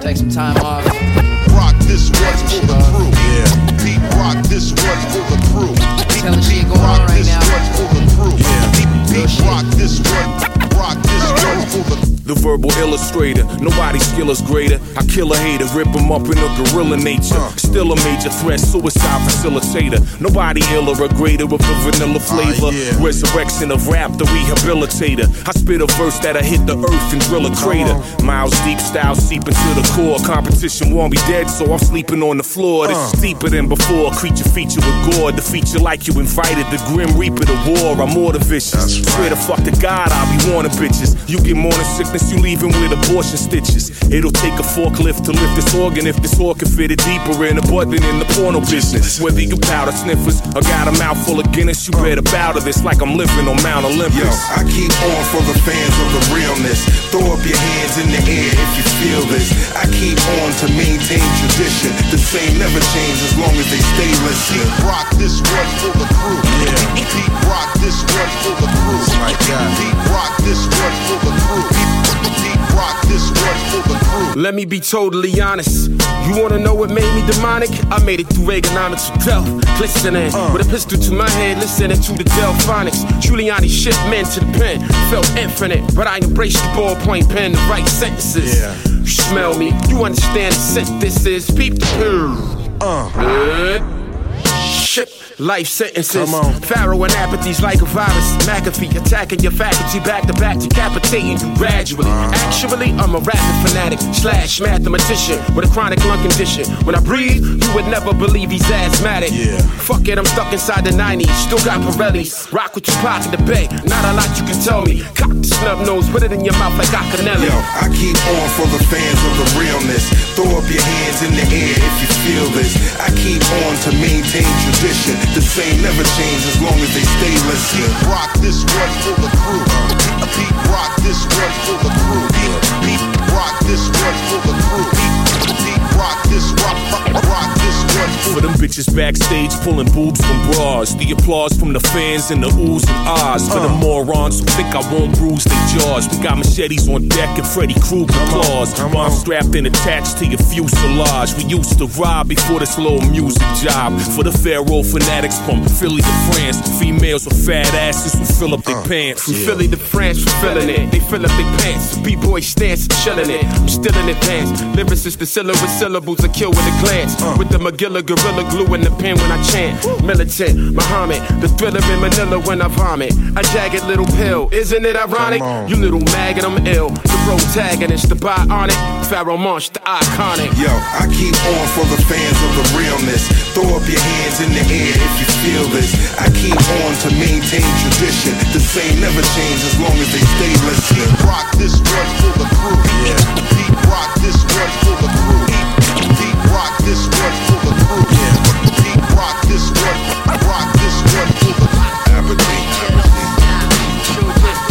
Take some time off. Rock this one's for the crew. Yeah. Beat rock this one's for the crew. Tell the shit going on right now. for the crew. Yeah. Beat rock this one. Rock this one for the The verbal illustrator, nobody's skill is greater. I kill a hater, rip him up in a gorilla nature. Still a major threat, suicide facilitator. Nobody iller or greater with the vanilla flavor. Resurrection of rap, the rehabilitator. I spit a verse that'll hit the earth and drill a crater. Miles deep style seeping to the core. Competition won't be dead, so I'm sleeping on the floor. This is deeper than before. Creature feature with gore. The feature like you invited. The grim reaper, the war. I'm more the vicious. Swear to fuck to God, I'll be warning bitches. You get morning sickness, you leaving with abortion stitches. It'll take a forklift to lift this organ if this organ fit it deeper in a butt than in the porno business. Whether you powder sniffers or got a mouthful of Guinness, you better bow to this like I'm living on Mount Olympus. Yo, I keep on for the fans of the realness. Throw up your hands in the air if you feel this. I keep on to maintain tradition. The same never change as long as they stay listening. Rock this one for the crew. Yeah. Pete Rock this one for the crew. Oh my God. Pete Rock this one for the crew. Rock this one for the crew. Let me be totally honest. You wanna know what made me demonic? I made it through Reaganomics with Delph, glistening with a pistol to my head, listening to the Delphonics. Giuliani shipped men to the pen, felt infinite, but I embraced the ballpoint pen to write sentences. You smell me, you understand the scent this is. Peep the poo. Uh. Good. Ship life sentences. Pharaoh and apathy's like a virus. McAfee attacking your faculty back to back, decapitating you gradually. Actually, I'm a rapping fanatic slash mathematician with a chronic lung condition. When I breathe, you would never believe he's asthmatic. Yeah. Fuck it, I'm stuck inside the 90s. Still got Pirellis. Rock with Tupac in the bay. Not a lot you can tell me. Cock the snub nose, put it in your mouth like Acanelli. Yo, I keep on for the fans of the realness. Throw up your hands in the air if you feel this. I keep on to maintain tradition. The same never change as long as they stay listening. Pete Rock this one for the crew. Pete Rock this one for the crew. Pete Rock this one for the crew. Pete, Pete Rock this rock, rock, rock this one For them bitches backstage pulling boobs from bras. The applause from the fans and the oohs and ahs. For the morons who think I won't bruise their jaws. We got machetes on deck and Freddy Krueger claws. Bombs strapped and attached to your fuselage. We used to rob before this little music job. For the Pharoahe fanatics from Philly to France. Females with fat asses who fill up their pants. From Philly to France, we're feeling it. They fill up their pants. B-boy stance, chilling it. I'm still in advance. Lyricist, the syllable with syllables, I kill with a glance. Uh. With the Magilla gorilla glue in the pen when I chant. Militant, Muhammad, the thriller in Manila when I vomit. A jagged little pill, isn't it ironic? You little maggot, I'm ill. The protagonist, the bionic. Pharoahe Monch, the iconic. Yo, I keep on for the fans of the realness. Throw up your hands in the air if you feel this. I keep on to maintain tradition. The same never change as long as they stay listening. Rock this one for the crew. Yeah. Pete Rock this one for the crew. This one for the crew. Yeah. Rock this one. Rock this one for the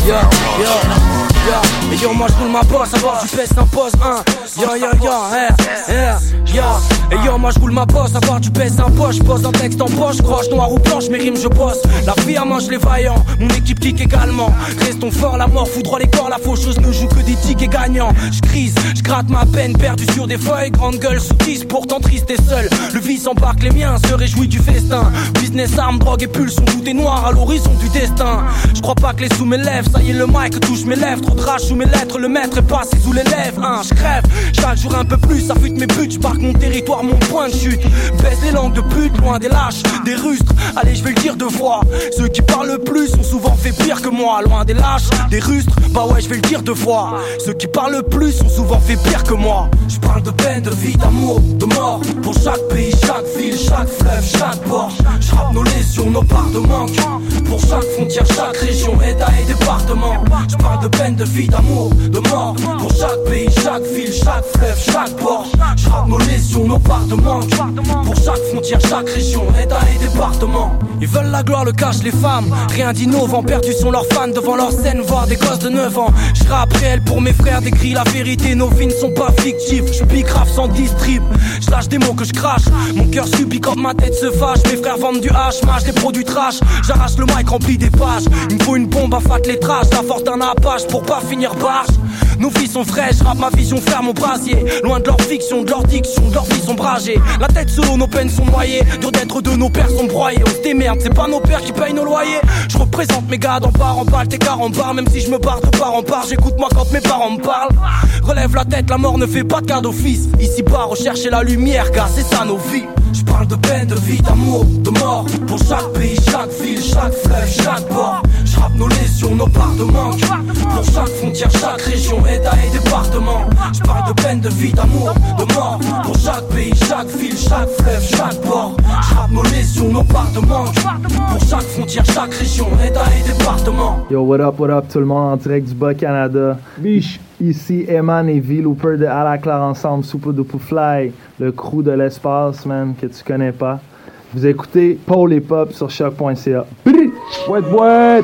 Yo, yo, yo, et moi je roule ma bosse, avoir du pèse un pose 1. Yo, yo, yo, yeah, yeah, yo. Et yo, moi je roule ma bosse, avoir du pèse poche. Pose un texte en poche, croche, noir ou blanche, mes rimes je bosse. La vie à mange les vaillants, mon équipe kick également. Restons forts, la mort foudroie les corps, la faucheuse ne joue que des tickets gagnants. Je crise, je gratte ma peine, perdu sur des feuilles, grande gueule sous 10, pourtant triste et seul. Le vice embarque les miens, se réjouit du festin. Business, armes, drogue et pulsions, tout est noir à l'horizon du destin. Je crois pas que les sous m'élèvent, ça y est, le mic touche mes lèvres. Rage sous mes lettres, le maître est passé sous les lèvres. Hein, je crève, chaque jour un peu plus, ça fute mes buts. Je mon territoire, mon point de chute. Baisse les langues de pute, loin des lâches, des rustres. Allez, je vais le dire deux fois. Ceux qui parlent le plus ont souvent fait pire que moi. Loin des lâches, des rustres. Bah ouais, je vais le dire deux fois. Ceux qui parlent le plus ont souvent fait pire que moi. Je parle de peine, de vie, d'amour, de mort. Pour chaque pays, chaque ville, chaque fleuve, chaque port. Je rappe nos lésions, nos parts de manque. Pour chaque frontière, chaque région, état et département. Je parle de peine, de vie, d'amour, de mort. Pour chaque pays, chaque ville, chaque fleuve, chaque port. Je nos lésions, nos parts de. Pour chaque frontière, chaque région, état et département. Ils veulent la gloire, le cash, les femmes. Rien d'innovant, perdus sont leurs fans devant leur scène, voir des gosses de 9 ans. Je rappe réel pour mes frères, décris la vérité. Nos vies ne sont pas fictives. Je pique grave sans distrib. Je lâche des mots que je crache. Mon cœur subit quand ma tête se fâche. Mes frères vendent du hache, mâche des produits trash. J'arrache le mic rempli des pages. Il me faut une bombe à fat les traces. La force d'un apache pour pas finir barge. Nos vies sont fraîches, rappe ma vision ferme au brasier. Loin de leur fiction, de leur diction, de leur vie sombragée. La tête sous l'eau, nos peines sont noyées. Dur d'être de nos pères sont broyés. On se démerde, c'est pas nos pères qui payent nos loyers. Je représente mes gars d'en part en balle, tes car en barre. Même si je me barre de part en part, j'écoute moi quand mes parents me parlent. Relève la tête, la mort ne fait pas de cadeau fils. Ici bas, rechercher la lumière, car c'est ça nos vies. Je parle de peine, de vie, d'amour, de mort. Pour chaque pays, chaque ville, chaque fleuve, chaque port. Je nos lésions, nos parts de manque. Frontière, chaque région, état et département. Je parle de peine, de vie, d'amour, de mort. Pour chaque pays, chaque ville, chaque fleuve, chaque port. Je rappe nos parts de manque. Pour chaque frontière, chaque région, état et département. Yo, what up, what up, tout le monde en direct du Bas Canada. Biche, Ici Eman et V Looper de À la Claire ensemble, Super Duper Fly, le crew de l'espace, man, que tu connais pas. Vous écoutez Paul et Pop sur choc.ca. Wet wet!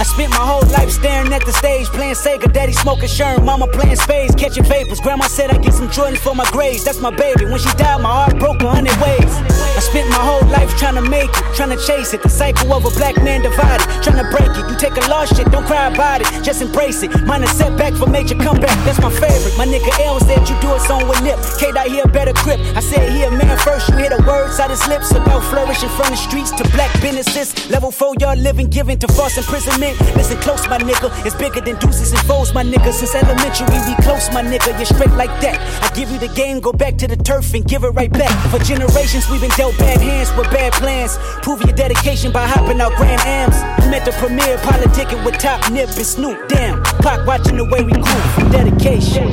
I spent my whole life staring at the stage, playing Sega, daddy smoking Sherm, mama playing spades, catching vapors. Grandma said I get some Jordans for my grades, that's my baby. When she died, my heart broke a hundred ways. I spent my whole life trying to make it, trying to chase it. The cycle of a black man divided, trying to break it. You take a lost shit, don't cry about it, just embrace it. Mine a setback for major comeback, that's my favorite. My nigga L said you do a song with Nip. K dot here better grip. I said here man first, you hear the words out his lips about flourishing from the streets to black businesses. Level four, y'all living, giving to false imprisonment. Listen close, my nigga. It's bigger than deuces and foes, my nigga. Since elementary, we close, my nigga. You're straight like that. I give you the game, go back to the turf and give it right back. For generations, we've been dealt bad hands with bad plans. Prove your dedication by hopping out Grand Ams. I'm at the premiere, politicking with Top Nip and Snoop. Damn, Pac watching the way we groove from dedication.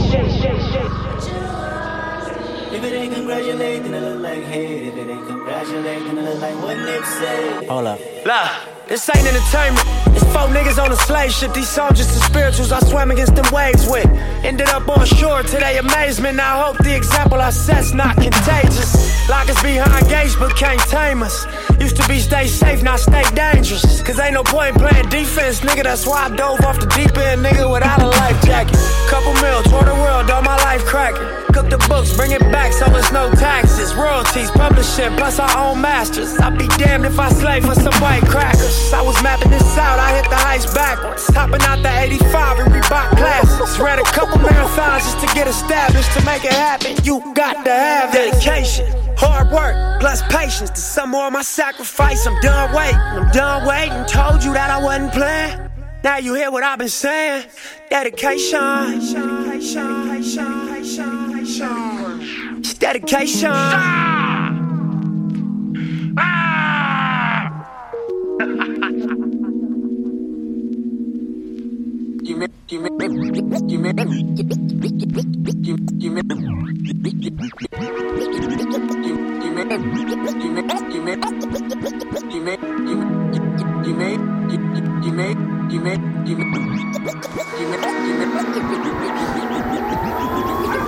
If it ain't congratulate, then it look like hate. If it ain't congratulate, then it look like what Nip said. Hold up. Look, this ain't entertainment. It's four niggas on a slave ship. These just the spirituals I swam against them waves with. Ended up on shore to their amazement. I hope the example I set's not contagious. Lock us behind gates but can't tame us. Used to be stay safe, now stay dangerous. Cause ain't no point in playing defense, nigga. That's why I dove off the deep end, nigga, without a life jacket. Couple mil, tour the world, all my life cracking. Cook the books, bring it back so it's no taxes. Royalties, publishing, plus our own masters. I'd be damned if I slave for some white crackers. I was mapping this out, I hit the heights backwards. Hopping out the 85 and Reebok Classics. Ran a couple marathons just to get established. To make it happen, you got to have dedication. Hard work, plus patience. To some more of my sacrifice, I'm done waiting. I'm done waiting. Told you that I wasn't playing. Now you hear what I've been saying. Dedication. It's dedication. You may, you may, you may, you may, you, you may, you, you may, you may, you may, you may, you may, you, you may, you,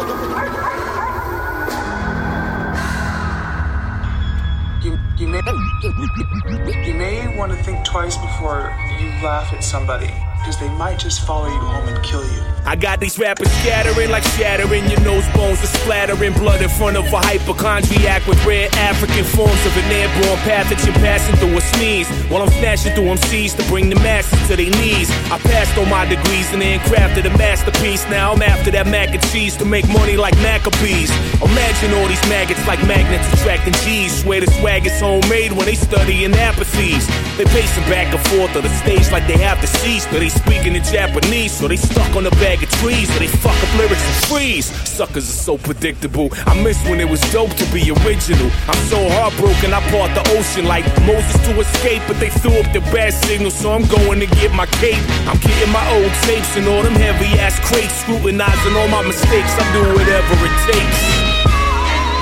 may, you may, want to think twice before you laugh at somebody, because they might just follow you home and kill you. I got these rappers scattering like shattering your nose bones and splattering blood in front of a hypochondriac with rare African forms of an airborne pathogen passing through a sneeze. While I'm smashing through MCs to bring the masses to their knees. I passed all my degrees and then crafted a masterpiece. Now I'm after that mac and cheese to make money like Maccabees. Imagine all these maggots like magnets attracting G's. Swear the swag is homemade when they study in apathies. They pacing back and forth on the stage like they have to cease, but they speaking in Japanese, so they stuck on the bag of trees, or they fuck up lyrics and freeze. Suckers are so predictable. I miss when it was dope to be original. I'm so heartbroken, I part the ocean like Moses to escape, but they threw up the bad signal, so I'm going to get my cape. I'm getting my old tapes and all them heavy ass crates, scrutinizing all my mistakes. I do whatever it takes.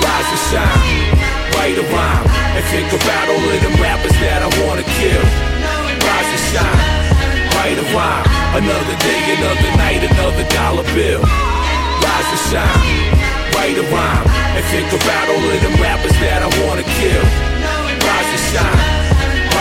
rise and shine, write a rhyme, and think about all of them rappers that I wanna kill. Rise and shine, write a rhyme, another day, another night, another dollar bill. Rise and shine, write a rhyme, and think about all of them rappers that I wanna kill. Rise and shine,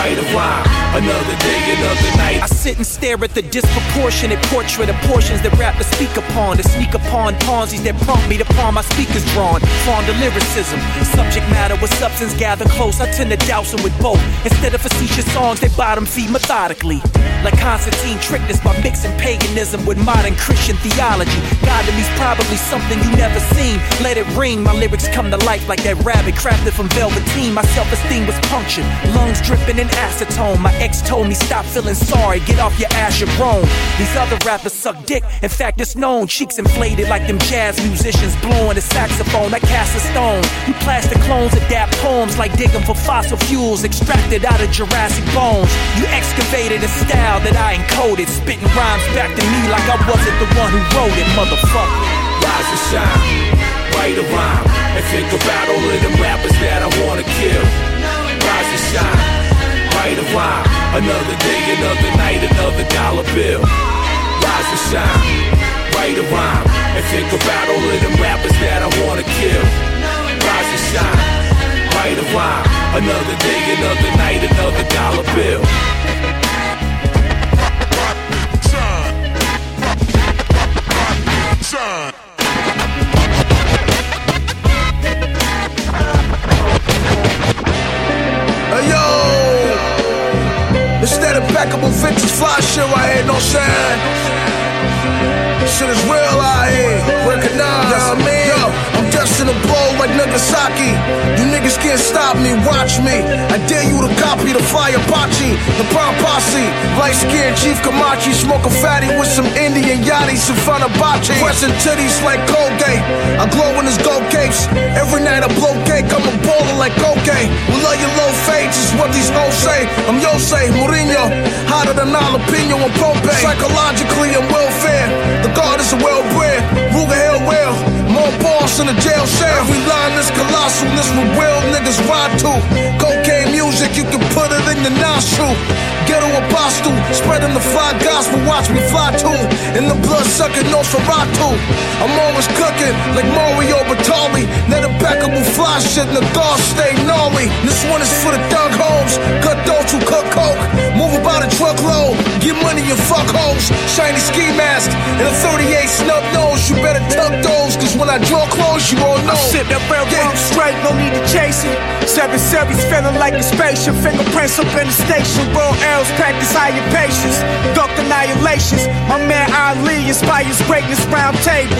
rhyme, another day, another night. I sit and stare at the disproportionate portrait of portions that rappers speak upon, to sneak upon Ponzi's that prompt me to palm my speakers drawn. Fond of lyricism, subject matter with substance gather close. I tend to douse them with both. Instead of facetious songs, they bottom feed methodically. Like Constantine tricked us by mixing paganism with modern Christian theology. God to me's probably something you never seen. Let it ring, my lyrics come to life like that rabbit crafted from velveteen. My self esteem was punctured, lungs dripping in acetone. My ex told me stop feeling sorry, get off your ass, you're grown. These other rappers suck dick, in fact, it's known. Cheeks inflated like them jazz musicians blowing a saxophone. I cast a stone. You plastic clones adapt poems like digging for fossil fuels extracted out of Jurassic bones. You excavated a style that I encoded, spitting rhymes back to me like I wasn't the one who wrote it, motherfucker. Rise and shine, write a rhyme, and think about all of them rappers that I wanna kill. Rise and shine, write a rhyme, another day, another night, another dollar bill. Rise and shine, write a rhyme, and think about all of them rappers that I wanna kill. Rise and shine, write a rhyme, another day, another night, another dollar bill. Son. It's that impeccable vintage fly shit right here, no saying. Shit is real out here, recognize. Yes, I mean, destined to blow like Nagasaki. You niggas can't stop me, watch me. I dare you to copy the fire Pachi, the prime posse. Light skinned Chief Kamachi, smoking fatty with some Indian yachties in front of Bachi. Pressing titties like Colgate. I glow in his gold capes. Every night I blow cake, I'm a baller like cocaine. We love your low fades, is what these hoes say. I'm Yosei, Mourinho, hotter than jalapeno and propane. Psychologically, I'm welfare. The guard is a well bred. Ruger Hill well. More boss in the jail cell. Every line is colossal, this what real niggas ride to. Cocaine music, you can put it in the nostril. Ghetto apostle, spreading the fly gospel, watch me fly too. In the blood sucking Nosferatu. I'm always cooking like Mario Batali. Net impeccable fly shit, the guard stay gnarly. This one is for the thug hoes, cut those who cook coke. Move about a truckload, get money and fuck hoes. Shiny ski mask and a 38 snub nose. You better tuck those, cause when I draw close, you all know. I sit that railroad straight, no need to chase it. Seven series feeling like a spaceship. Fingerprints up in the station. Raw arrows practice higher patience. Duck annihilations. My man Ali inspires greatness round table.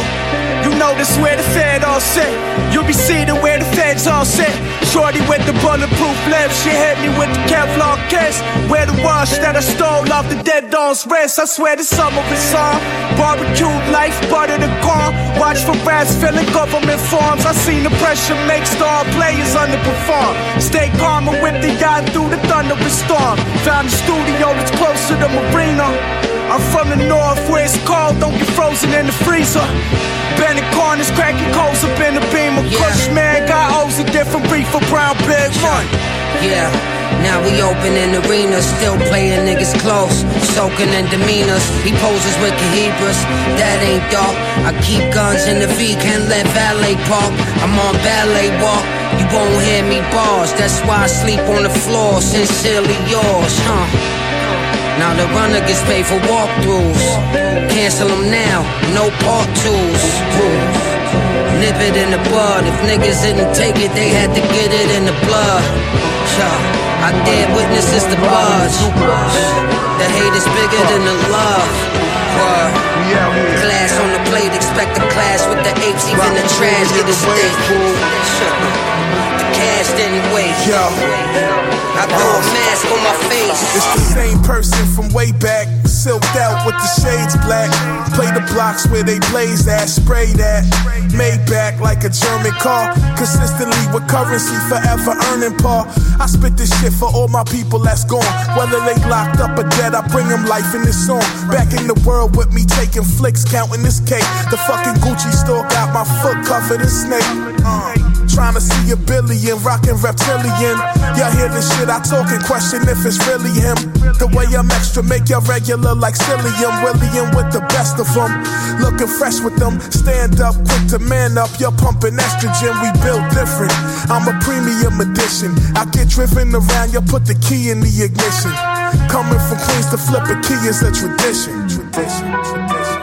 You know this where the Fed all sit. You'll be seated where the feds all sit. Shorty with the bulletproof lips. She hit me with the Kevlar kiss. Wear the wash that I stole off the dead dog's wrist. I swear the summer is on. Barbecue life, butter the corn. Watch for rats filling government forms. I seen the pressure make star players underperform. Stay calm and whip the yacht through the thunderous storm. Found a studio that's close to the marina. I'm from the north where it's cold, don't get frozen in the freezer. Bending corners, cracking coals up in the beam of Kush man got O's a different breed for brown big run. Yeah. Now we open in arenas, still playing niggas close, soaking in demeanors. He poses with Cohibas, that ain't dark. I keep guns in the V, can't let valet park. I'm on ballet walk, you won't hear me bars. That's why I sleep on the floor, sincerely yours, huh? Now the runner gets paid for walkthroughs. Cancel them now, no part twos. Nip it in the bud. If niggas didn't take it, they had to get it in the blood. Yeah. I dare witnesses the buzz. The hate is bigger than the love. Word. Glass on the plate, expect a clash with the apes, even the trash get a steak. The cash didn't wait. I throw a mask on my face. It's the same person from way back, silked out with the shades black. Play the blocks where they blaze at, spray that. Made back like a German car. Consistently with currency, forever earning par. I spit this shit for all my people that's gone. Whether they locked up or dead, I bring them life in this song. Back in the world with me, taking flicks, counting this cake. The fucking Gucci store got my foot covered in snake. Uh. Trying to see a billion, rockin' reptilian. Y'all hear this shit, I talk and question if it's really him. The way I'm extra, make y'all regular like Cillian. William with the best of them. Looking fresh with them. Stand up, quick to man up. You're pumping estrogen, we built different. I'm a premium edition. I get driven around, you put the key in the ignition. Coming from Queens to flip a key is a tradition. Tradition, tradition.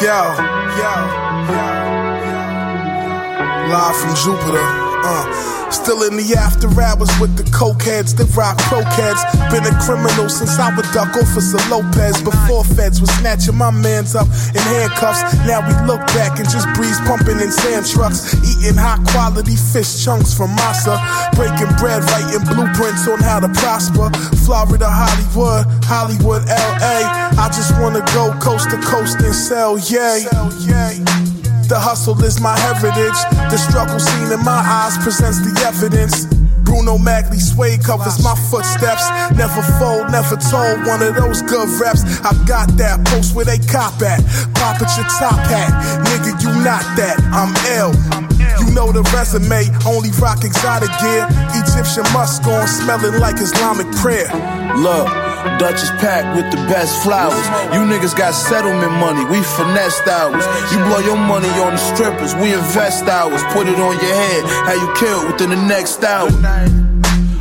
Yo, yo, yo, yo. Live from Jupiter. Uh. Still in the after hours with the cokeheads that rock croquettes. Been a criminal since I would duck Officer Lopez. Before feds was snatching my mans up in handcuffs. Now we look back and just breeze pumping in sand trucks. Eating high quality fish chunks from Masa. Breaking bread, writing blueprints on how to prosper. Florida, Hollywood, Hollywood, LA. I just wanna go coast to coast and sell, yay. The hustle is my heritage. The struggle seen in my eyes presents the evidence. Bruno Magli suede covers my footsteps. Never fold, never told. One of those good reps. I got that post where they cop at. Pop at your top hat. Nigga, you not that. I'm L. You know the resume. Only rock exotic gear. Egyptian musk on, smelling like Islamic prayer. Look. Dutch is packed with the best flowers. You niggas got settlement money, we finessed ours. You blow your money on the strippers, we invest ours. Put it on your head, how you kill within the next hour.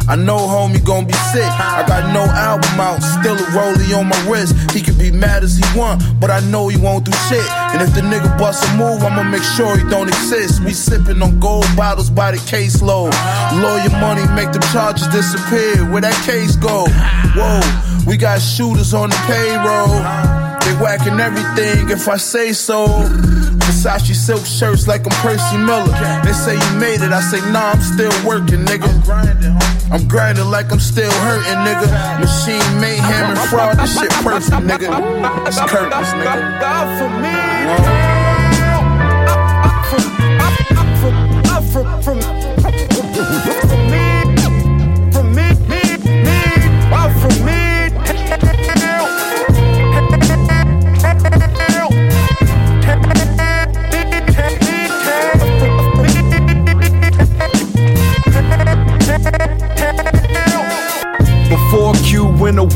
I know homie gon' be sick. I got no album out, still a rollie on my wrist. He can be mad as he want, but I know he won't do shit. And if the nigga bust a move, I'ma make sure he don't exist. We sippin' on gold bottles by the caseload. Lawyer money make the charges disappear. Where that case go? Whoa, we got shooters on the payroll. They whacking everything if I say so. Versace silk shirts like I'm Percy Miller. They say you made it, I say nah, I'm still working, nigga. I'm grinding like I'm still hurting, nigga. Machine mayhem and fraud, this shit perfect, nigga. It's curtains, nigga. God for me. From, from, from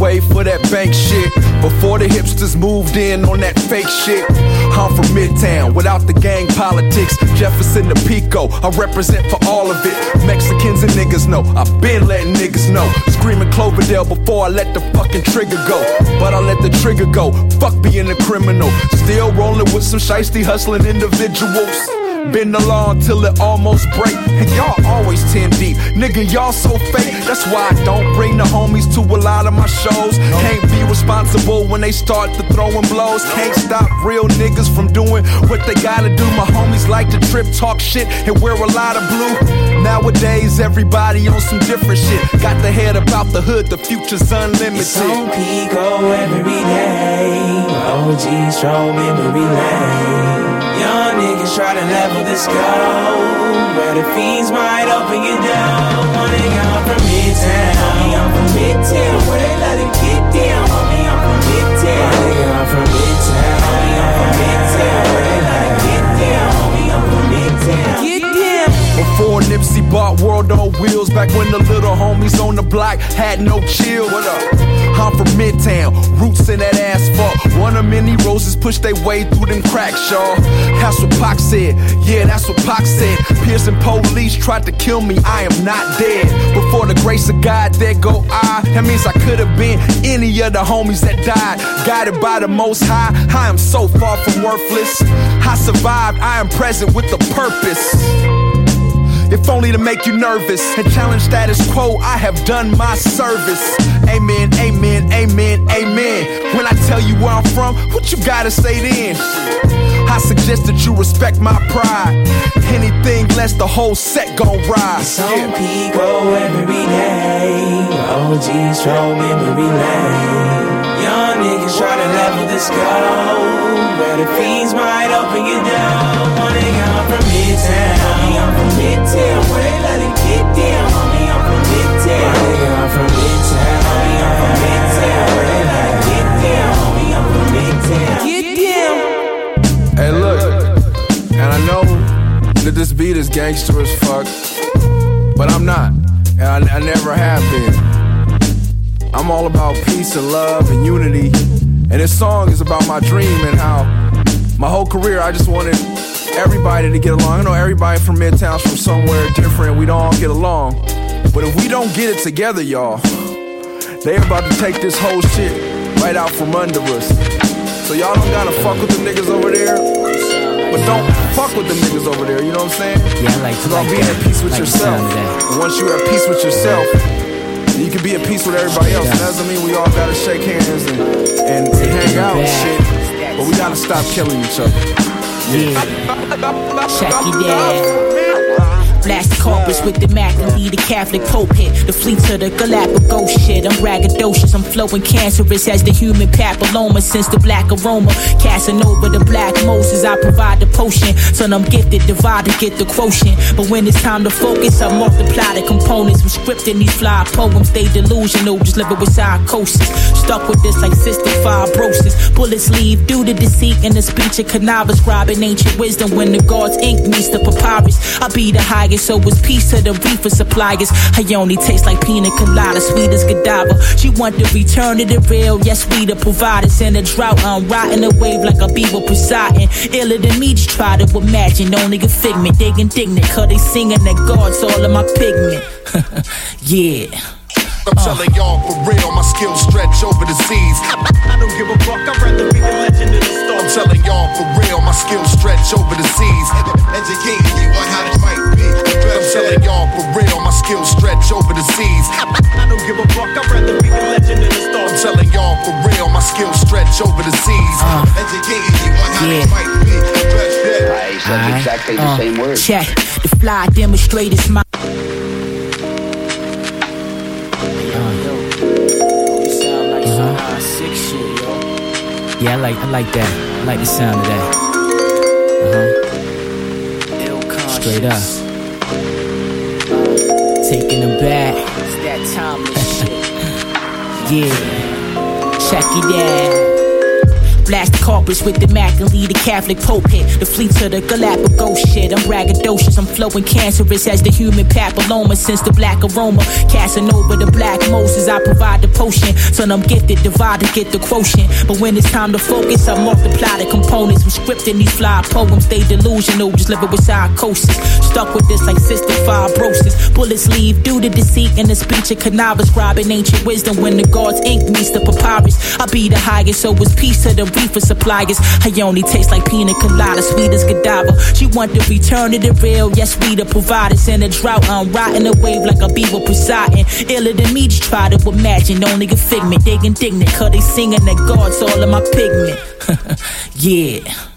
away for that bank shit. Before the hipsters moved in on that fake shit. I'm from Midtown without the gang politics. Jefferson to Pico, I represent for all of it. Mexicans and niggas know, I've been letting niggas know. Screaming Cloverdale before I let the fucking trigger go. But I let the trigger go. Fuck being a criminal. Still rolling with some shiesty hustling individuals. Been along till it almost break. And y'all always 10 deep. Nigga, y'all so fake. That's why I don't bring the homies to a lot of my shows. Can't be responsible when they start to throwing blows. Can't stop real niggas from doing what they gotta do. My homies like to trip, talk shit, and wear a lot of blue. Nowadays, everybody on some different shit. Got the head about the hood, the future's unlimited. It's on Pico every day. OG strong memory lane. Niggas try to level the scope. Where the fiends might open you down. One nigga, I'm from Midtown. Homie, I'm from Midtown. Where they let it get down. Homie, I'm from Midtown. One I'm from Midtown. Homie, I'm from Midtown. Where they let it get down. Homie, I'm from Midtown. Get. Before Nipsey bought World on Wheels, back when the little homies on the block had no chill. What up? I'm from Midtown, roots in that asphalt. One of many roses push their way through them cracks, y'all. That's what Pac said. Yeah, that's what Pac said. Pearson police tried to kill me. I am not dead. Before the grace of God, there go I. That means I could have been any of the homies that died. Guided by the Most High, I am so far from worthless. I survived. I am present with a purpose. If only to make you nervous and challenge status quo, I have done my service. Amen, amen, amen, amen. When I tell you where I'm from, what you gotta say then? I suggest that you respect my pride. Anything less, the whole set gon' rise. It's on Pico every day. OG strong memory lane. Young niggas try to level the scope. Where the fiends might open you down. From Midtown. Homie, I'm from Midtown. Where they let it get down. Homie, I'm from Midtown. I'm from Midtown. Homie, I'm from Midtown. Where they let it get down. Homie, I'm from Midtown. Get down. Hey, look. And I know that this beat is gangster as fuck, but I'm not. And I, I never have been. I'm all about peace and love and unity. And this song is about my dream and how my whole career I just wanted everybody to get along. I know everybody from Midtown's from somewhere different. We don't all get along, but if we don't get it together, y'all, they about to take this whole shit right out from under us. So y'all don't gotta fuck with the niggas over there. But don't fuck with the niggas over there, you know what I'm saying? Yeah, I like It's like being that. at peace with Like yourself. sound of that. And once you're at peace with yourself, you can be at peace with everybody else. And that doesn't mean we all gotta shake hands and, and, and hang out and shit. But we gotta stop killing each other. Yeah. Check it out. Blast corpus with the Mac and lead the Catholic Pope hit. The fleet to the Galapagos shit. I'm braggadocious, I'm flowing cancerous as the human papilloma. Since the black aroma, casting over the black Moses, I provide the potion. Son, I'm gifted, divide to get the quotient. But when it's time to focus, I multiply the components. I'm scripting these fly poems, they delusional, just living with psychosis. Stuck with this like cystic fibrosis. Bullets leave due to deceit in the speech of cannabis, scribing ancient wisdom when the God's ink meets the papyrus. I be the highest, so it's peace to the reefer suppliers. I only taste like pina colada, sweet as Godiva. She want the return to the real, yes, we the providers. In a drought, I'm riding the wave like a beaver presiding. Iller than me, just try to imagine. Only a figment, they indignant, cause they singing that God's all of my pigment. yeah. I'm telling y'all for real, my skills stretch over the seas. I don't give a fuck, I'd rather be the legend of the storm. I'm telling y'all for real, my skills stretch over the seas. Educating you on how to fight me. I'm telling y'all for real, my skills stretch over the seas. I don't give a fuck, I'd rather be the legend of the storm. I'm telling y'all for real, my skills stretch over the seas. Educating you on how Yeah. to fight me. Alright, uh, Check the fly demonstrators. My Yeah, I like I like that. I like the sound of that. Uh huh. Straight up. Taking them back. It's that timeless shit. Yeah. Check it out. Blast the corpus with the Mac and lead the Catholic Pope hit. The fleet to the Galapagos shit. I'm braggadocious, I'm flowing cancerous as the human papilloma. Since the black aroma, casting over the black Moses, I provide the potion. Son, I'm gifted, divide to get the quotient. But when it's time to focus, I multiply the components. I'm scripting these fly poems, they delusional, just living with psychosis. Stuck with this like cystic fibrosis. Bullets leave due to deceit in the speech of cannabis, scribing ancient wisdom when the God's ink meets the papyrus. I be the highest, so it's peace to the reefer suppliers. I only taste like pina colada, sweet as Godiva. She want the return to the real, yes, we the providers. In a drought, I'm riding the wave like a beaver Poseidon. Iller than me, just try to imagine. Only a figment, they indignant, cause they singing that God's all of my pigment. yeah.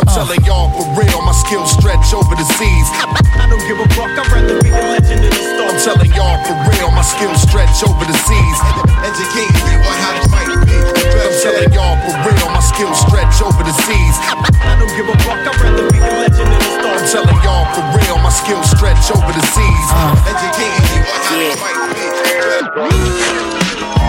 I'm uh. telling y'all for real, my skills stretch over the seas. I don't give a fuck, I'd rather be the legend of the storm. I'm telling y'all for real, my skills stretch over the seas. Educating you on how to fight me. I'm telling y'all for real, my skills stretch over the seas. I don't give a fuck, I'd rather be the legend of the storm. I'm telling y'all for real, my skills stretch over the seas. Uh. Educating you on how to fight me.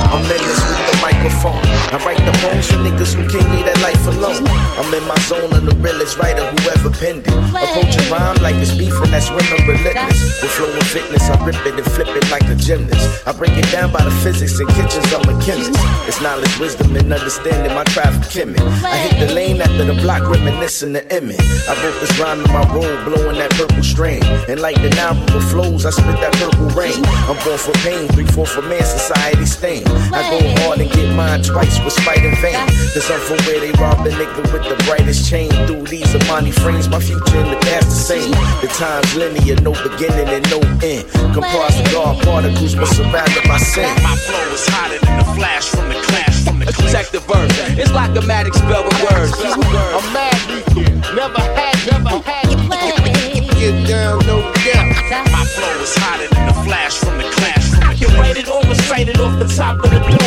I'm in this with the microphone. I write the poems for niggas who can't leave that life alone. I'm in my zone of the realest writer who ever penned it. Approach a rhyme like it's beef and that's women relentless. With flow and fitness, I rip it and flip it like a gymnast. I break it down by the physics and kitchens, I'm a chemist. It's knowledge, wisdom, and understanding my craft chemic. I hit the lane after the block, reminiscing the image. I wrote this rhyme in my robe, blowing that purple strain. And like the Nile flows, I spit that purple rain. I'm born for pain, three, four for man, society stain. I go hard and get mine twice with spite and vain. Cause I'm from where they rob the nigga with the brightest chain. Through these Armani frames, my future in the past the same. The time's linear, no beginning and no end. Comprised of God particles, but surrounded by sin. My flow is hotter than the flash from the clash from the Check the verse. It's like a magic spell with words. I'm mad lethal. Never had, never had. Get down, no doubt. My flow is hotter than the flash from the clash from the I can write it or recite it off the top of the dome.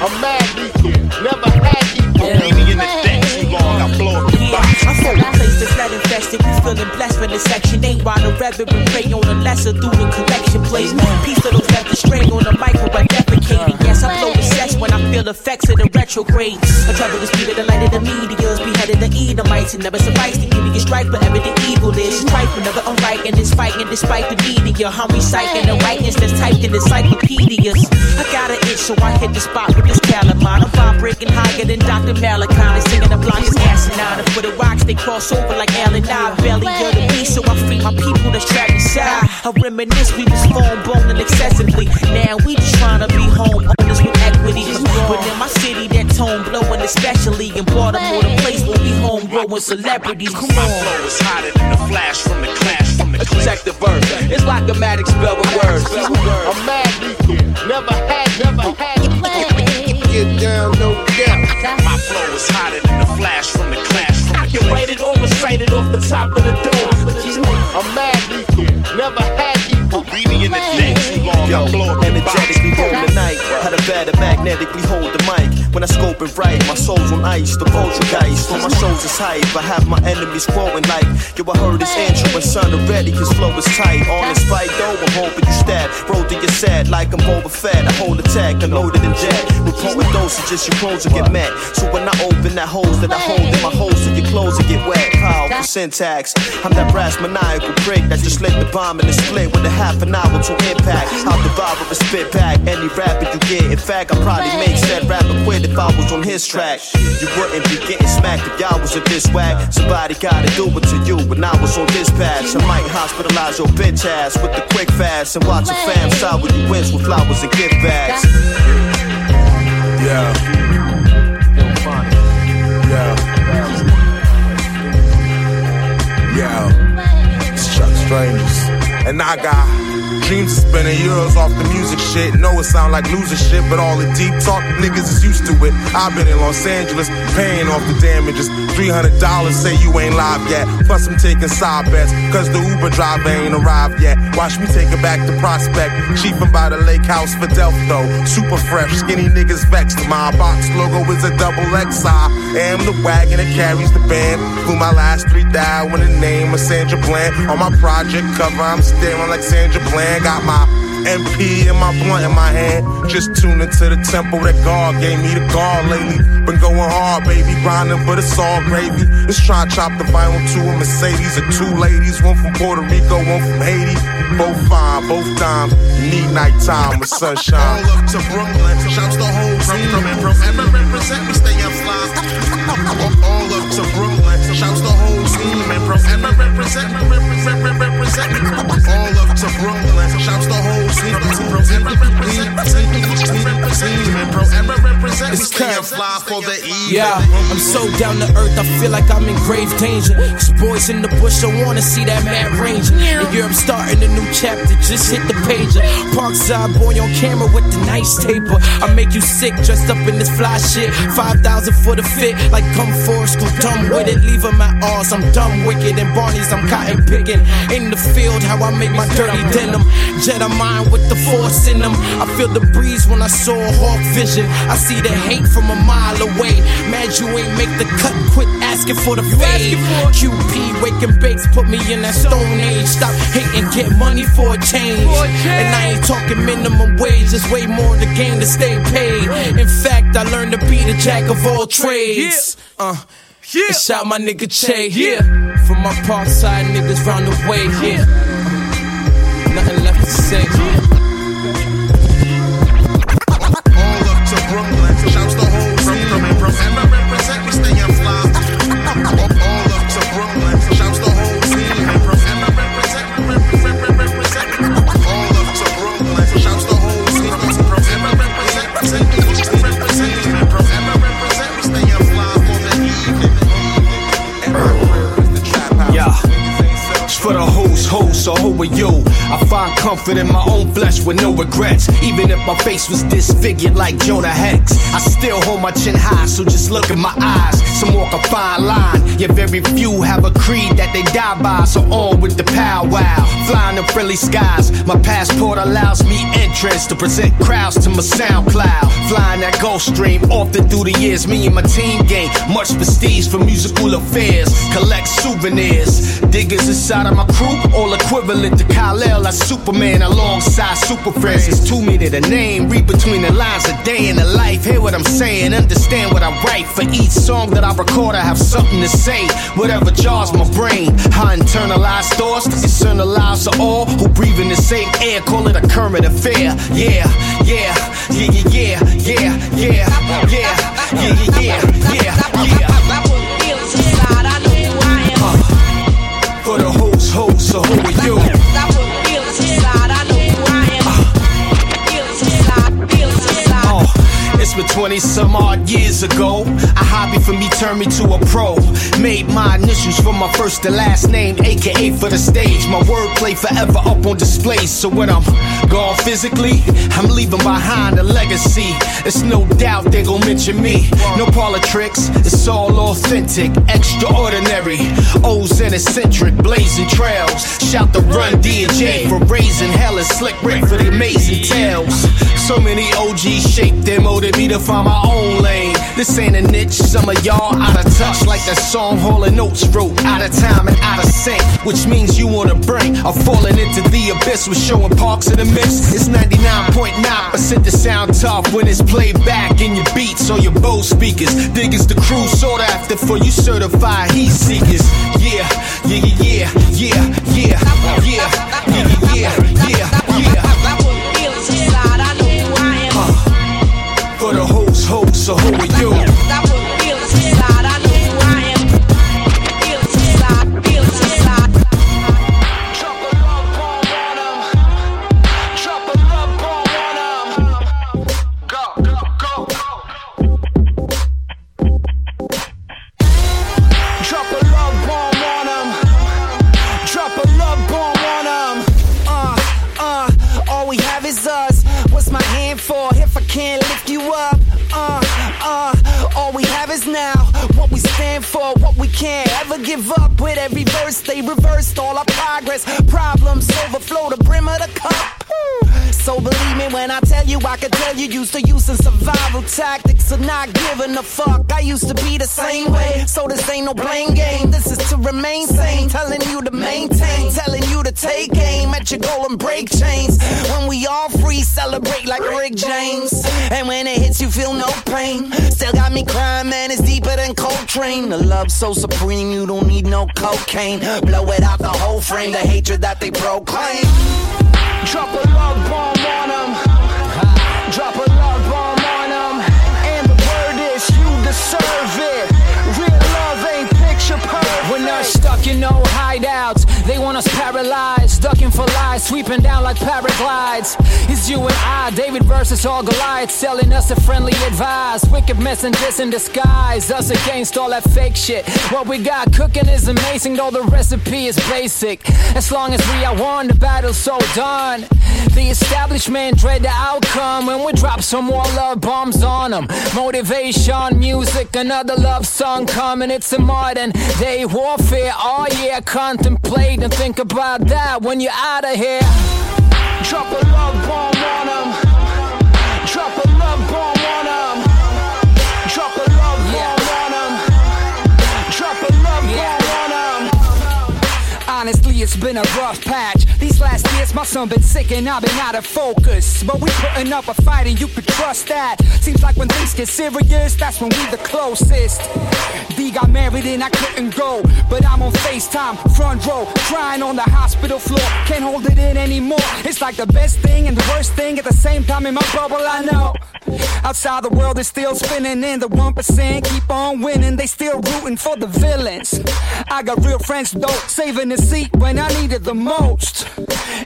I'm mad lethal. Never had lethal. Leave me in the deck too long. I blow up the box. I'm from a place that's not infested. We feeling blessed when the section ain't while the reverend pray on the lesser through the collection plates. Piece of those left the string on the mic where I defecated. Yes, I blow when I feel effects of the retrograde. I travel the speed of the light of the meteors, beheaded the Edomites. It never suffice to give me a strike, but evident evil is strife whenever I'm writing this fighting despite the media. I'm reciting the writings that's typed in encyclopedias. I got an itch, so I hit the spot with this calamine. I'm vibrating higher than Dr. Malachi. Singing the block is asinine. And for the rocks, they cross over like Allen I. Belly of the beast, so I free my people that's trapped inside. I reminisce, we was phone boning excessively. Now we just trying to be home owners with equity. But in my city, that tone blowing, especially in Baltimore, the place where we home growing celebrities. Come on. My flow is hotter than the flash from the clash from the Check the verse. It's like a magic spell with words. I'm mad lethal. Never had, never oh. had. Get down, no doubt. My flow is hotter than the flash from the clash from I can write it or recite it off the top of the dome. I'm mad lethal. Never had equal. Greedy in the day too long. Yo, I the energetically roll the night. How the better magnetically hold the mic. When I scope and write, my soul's on ice. The poltergeist on my shows is hype. I have my enemies growing like, yo, I heard his intro and son already. His flow is tight. On in spite though, I'm hoping you stab. Roll to your set like I'm Fett. I hold attack, unloaded in jet. With potent dosages, your clothes will get met. So when I open that hose that I hold in my hole, so your clothes will get wet. Powerful syntax. I'm that brass maniacal prick that just lit the bomb in the split with a half an hour to impact. How the Bible and spit back any rapper you get. In fact, I probably make said rapper quit if I was on his track. You wouldn't be getting smacked if y'all was a this whack. Somebody gotta do it to you when I was on dispatch. I might hospitalize your bitch ass with the quick fast and watch a fam side with you wins with flowers and gift bags. Yeah. Yeah. Yeah. It's Chuck Strangers. And I got dreams of spending years off the music shit. Know it sound like loser shit, but all the deep talk niggas is used to it. I've been in Los Angeles paying off the damages. $300 say you ain't live yet. Plus I'm taking side bets, cause the Uber driver ain't arrived yet. Watch me take it back to Prospect. Chiefin' by the lake house for though. Super fresh, skinny niggas vexed. My box logo is a double XI. Am the wagon that carries the band. Flew my last three down with the name of Sandra Bland. On my project cover, I'm staring like Sandra Bland. Got my MP and my blunt in my hand. Just tune into the tempo that God gave me the guard lately. Been going hard, baby, grinding, but it's all gravy. Let's try and chop the vinyl to a Mercedes or two ladies, one from Puerto Rico, one from Haiti. Both fine, both. You need nighttime with sunshine. All up to Brooklyn, shouts the whole team. From, from, from, represent me, stay fly. All up to Brooklyn, shouts the whole team. And from, represent me, represent me. All up to Brooklyn, shouts the whole team. It's curve. for the E. Yeah, I'm so down to earth, I feel like I'm in grave danger. Cause boys in the bush don't wanna see that mad ranger. In Europe, starting a new chapter, just hit the pager. Parkside boy on camera with the nice taper. I make you sick, dressed up in this fly shit. 5,000 for the fit, like come forest, go dumb with it. Leave Leave 'em at ours, I'm dumb wicked. And Barney's, I'm cotton picking. In the field, how I make my dirty denim. Jedi mind with the force in them. I feel the breeze when I saw a hawk vision. I see the hate from a mile away. Mad you ain't make the cut, quit asking for the fade. QP, waking bakes, put me in that stone age. Stop hating, get money for a change. And I ain't talking minimum wage, it's way more the game to stay paid. In fact, I learned to be the jack of all trades. Uh, yeah. Shout my nigga Che, yeah. For my park side niggas round the way, yeah. Nothing left to say. So who are you? I find comfort in my own flesh with no regrets. Even if my face was disfigured like Jonah Hex, I still hold my chin high, so just look in my eyes. Some walk a fine line, yet very few have a creed that they die by. So on with the powwow, flying in friendly skies. My passport allows me entrance to present crowds to my SoundCloud. Flying that Gulfstream often through the years, me and my team gain much prestige for musical affairs. Collect souvenirs, diggers inside of my crew, all equivalent to Kyle as Superman. alongside super friends. It's too many to name. Read between the lines a day in the life. Hear what I'm saying, understand what I write. For each song that I record, I have something to say. Whatever jars my brain, I internalize thoughts. Externalize to all who breathe in the same air. Call it a current affair. Yeah, yeah, yeah, yeah, yeah, yeah, yeah, yeah, yeah, yeah, yeah, yeah. It's 20 some odd years ago. A hobby for me turned me to a pro. Made my initials for my first to last name, aka for the stage. My wordplay forever up on display. So when I'm gone physically, I'm leaving behind a legacy. It's no doubt they gon' mention me. No parlor tricks, it's all authentic, extraordinary. O's and eccentric, blazing trails. Shout the run D J for raising hell and slick Rick for the amazing tales. So many OGs shaped them, molded me to find my own lane. This ain't a niche, some of y'all out of touch, like that song Hall and Oates wrote. Out of time and out of sync, which means you on the brink of falling into the abyss with showing parks in the mix. It's 99.9% the sound tough when it's played back in your beats or your Bose speakers. Dig is the crew sought after for you certified heat seekers. Yeah, yeah, yeah, yeah, yeah, yeah, yeah, yeah, yeah, yeah, What's for if I can't lift you up? Uh, uh, all we have is now. What we stand for, what we can't ever give up. With every verse, they reversed all our progress. Problems overflow the brim of the cup. So believe me when I tell you, I can tell you used to using survival tactics of not giving a fuck. I used to be the same way, so this ain't no blame game. This is to remain sane, telling you to maintain, telling you to take aim at your goal and break chains. When we all free, celebrate like Rick James. And when it hits, you feel no pain. Still got me crying, man, it's deeper than Coltrane. The love so supreme, you don't need no cocaine. Blow it out the whole frame, the hatred that they proclaim. Drop a love bomb on them. Drop a love bomb on them. And the word is you deserve it. Perfect. We're stuck in no hideouts. They want us paralyzed, ducking for lies, sweeping down like paraglides. It's you and I, David versus all Goliaths, selling us a friendly advice. Wicked messengers in disguise, us against all that fake shit. What we got cooking is amazing, though the recipe is basic. As long as we are won, the battle's so done. The establishment dread the outcome when we drop some more love bombs on them. Motivation, music, another love song coming. It's a modern day warfare. Oh yeah, contemplate and think about that when you're out of here. Drop a love bomb on them. Drop a love bomb on them. It's been a rough patch. These last years, my son been sick and I've been out of focus. But we putting up a fight and you can trust that. Seems like when things get serious, that's when we the closest. D got married and I couldn't go, but I'm on FaceTime, front row, crying on the hospital floor. Can't hold it in anymore. It's like the best thing and the worst thing at the same time in my bubble. I know. Outside the world is still spinning in the 1% keep on winning. They still rooting for the villains. I got real friends though, saving the seat when I need it the most.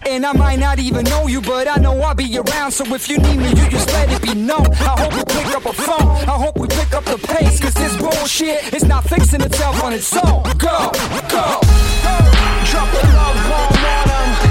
And I might not even know you, but I know I'll be around. So if you need me, you just let it be known. I hope you pick up a phone. I hope we pick up the pace. Cause this bullshit is not fixing itself on its own. Go, go. Drop a love bomb on them.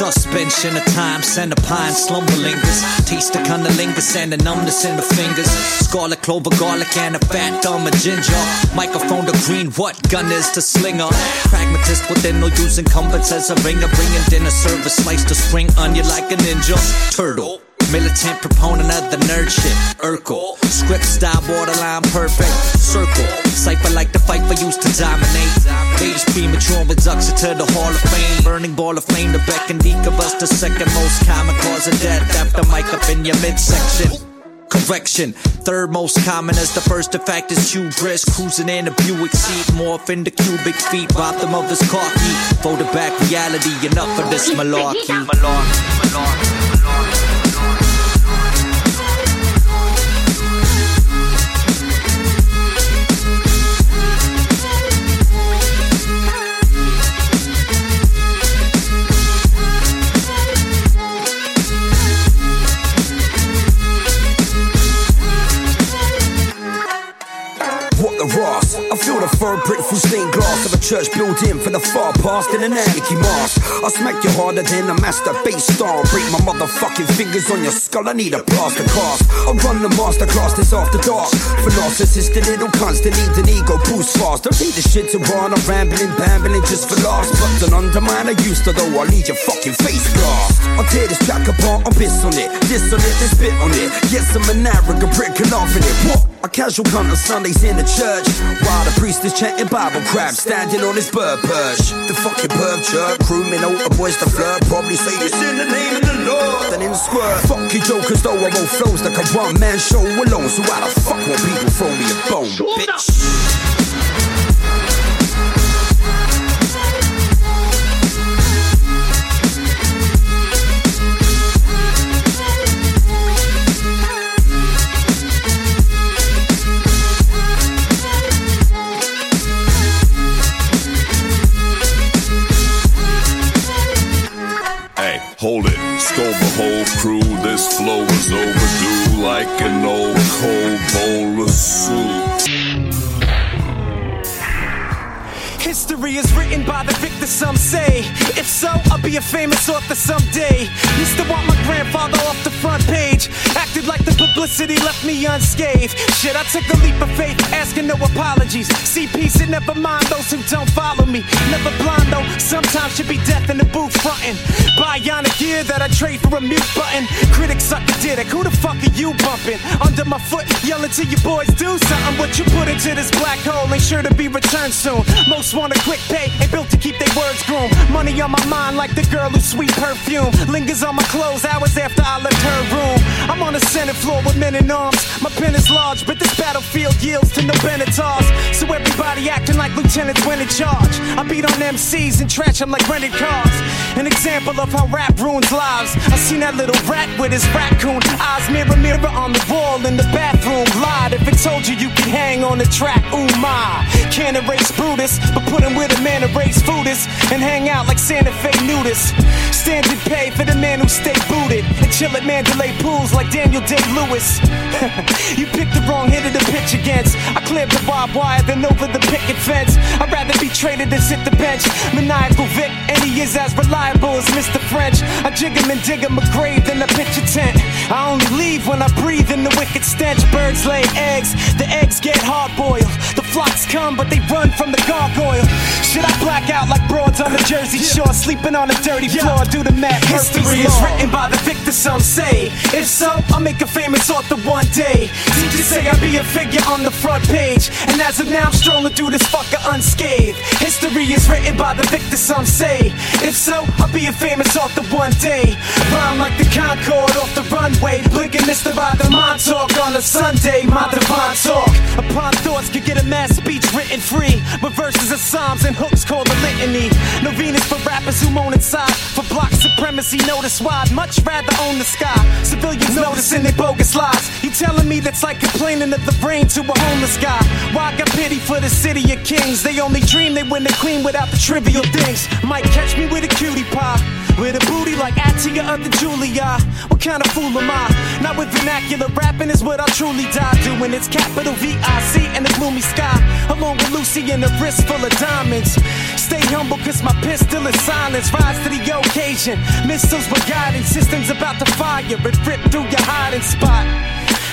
Suspension of time, send a pine, slumber lingers. Taste the cunnilingus and the numbness in the fingers. Scarlet clover, garlic, and a fat thumb of ginger. Microphone to green, what gun is to slinger? Pragmatist within no using incumbents as a ringer. Bringing dinner service, slice the spring onion like a ninja. Turtle. Militant proponent of the nerd shit. Urkel. Script style borderline perfect. Circle. Cypher like the fight for used to dominate. Ladies premature reduction to the Hall of Fame. Burning ball of flame. The Beck and Decabus. The second most common cause of death after mic up in your midsection. Correction, third most common as the first effect is hubris. Cruising in a Buick seat, morph into cubic feet. Bottom of his car key, folded back reality. Enough of this malarkey. malarkey, malarkey. Church building for the far past in an anarchy mask. I smack you harder than a master bass star. Break my motherfucking fingers on your skull. I need a plaster cast. I run the master class this after dark. For narcissists, the little cunts that need an ego boost fast. Don't need the shit to run. I'm rambling, bambling just for laughs. But don't undermine, I used to though. I'll need your fucking face blast. I'll tear this track apart. I'll piss on it, diss on it, then spit on it. Yes, I'm an arrogant prick and in it. What? A casual cunt on Sundays in the church. While the priest is chanting Bible crap, standing on his bird perch. The fucking perv chirp, crewmen, all the boys to flirt. Probably say this in the name of the Lord. Then in squirt. Fuck you jokers, though I won't flows like a one man show alone. So why the fuck won't people throw me a bone, bitch? Flow is overdue like an old cold bowl of soup. History is written by the victor, some say. If so, I'll be a famous author someday. Used to want my grandfather off the front page. Acted like the publicity left me unscathed. Shit, I took a leap of faith, asking no apologies. See peace and never mind those who don't follow me. Never blind though, sometimes should be death in the booth frontin'. Bionic gear that I trade for a mute button. Critics sucker did it. Who the fuck are you bumping? Under my foot, yelling to your boys, do something. What you put into this black hole ain't sure to be returned soon. Most want a quick pay, ain't built to keep their words groomed. Money on my mind like the girl who sweet perfume lingers on my clothes hours after I left her room. I'm on the Senate floor with men in arms. My pen is large, but this battlefield yields to no Benatars. So everybody acting like lieutenants when in charge. I beat on MCs and trash them like rented cars. An example of how rap ruins lives. I seen that little rat with his raccoon eyes mirror mirror on the wall in the bathroom. Lied if it told you you could hang on the track. Ooh my, can't erase Brutus, but put him with a man erase foodist and hang out like Santa Fe nudists. Standard pay for the man who stay booted and chill at Mandalay pools like Daniel Day Lewis. you picked the wrong hitter to pitch against. I cleared the barbed wire than over the picket fence. I'd rather be traded than sit the bench. Maniacal Vic, and he is as reliable as Mr. French. I jig him and dig him a grave, then I pitch a tent. I only leave when I breathe in the wicked stench. Birds lay eggs, the eggs get hard boiled. The flocks come, but they run from the gargoyle. Should I black out like broads on the Jersey Shore, sleeping on a dirty floor? Do the math. History is written by the victor, some say. If so, I'll make a famous author one day. Teachers say I'll be a figure on the front page, and as of now, I'm strolling through this fucker unscathed. History is written by the victor, some say. If so, I'll be a famous author one day. Rhyme like the Concorde off the runway, blinking this by the Montauk on a Sunday. My divine talk upon thoughts could get a mass speech written free, with verses of psalms and hooks called the litany. No Venus for rappers who moan inside. For block supremacy, notice why I'd much rather own the sky. Civilians noticing their bogus lies. You telling me that's like complaining of the rain to a homeless guy? Why I got pity for the city of kings? They only dream they win the queen without the trivial things. Might catch me with a cutie pie. With a booty like Atia of the Julia. What kind of fool am I? Not with vernacular rapping is what I'll truly die doing. It's capital V I C and the gloomy sky. Along with Lucy and a wrist full of diamonds. Stay humble cause my pistol is silence. Rise to the OK invasion. Missiles with guidance systems about to fire and rip through your hiding spot.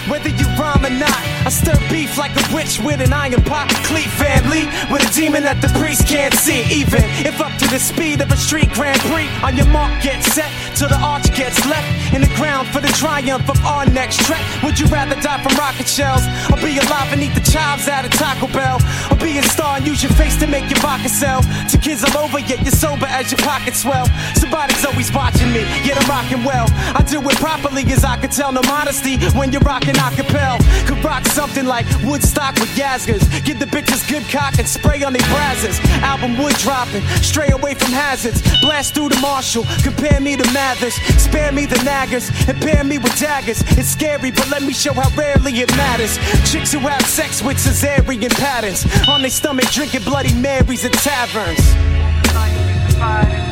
Whether you rhyme or not, I stir beef like a witch with an iron pot. Cleat family with a demon that the priest can't see. Even if up to the speed of a street Grand Prix, on your mark, get set till the arch gets left in the ground for the triumph of our next track. Would you rather die from rocket shells or be alive and eat the chives out of Taco Bell? Or be a star and use your face to make your pocket sell? To kids all over, yet you're sober as your pockets swell. Somebody's always watching me, yet I'm rocking well. I do it properly as I can tell, no modesty when you're rocking acapella. Could rock something like Woodstock with Yasgurs. Give the bitches good cock and spray on their brazzers. Album wood dropping, stray away from hazards. Blast through the Marshall, compare me to Mathers. Spare me the naggers, and pair me with daggers. It's scary, but let me show how rarely it matters. Chicks who have sex with cesarean patterns. On their stomach, drinking Bloody Marys at taverns.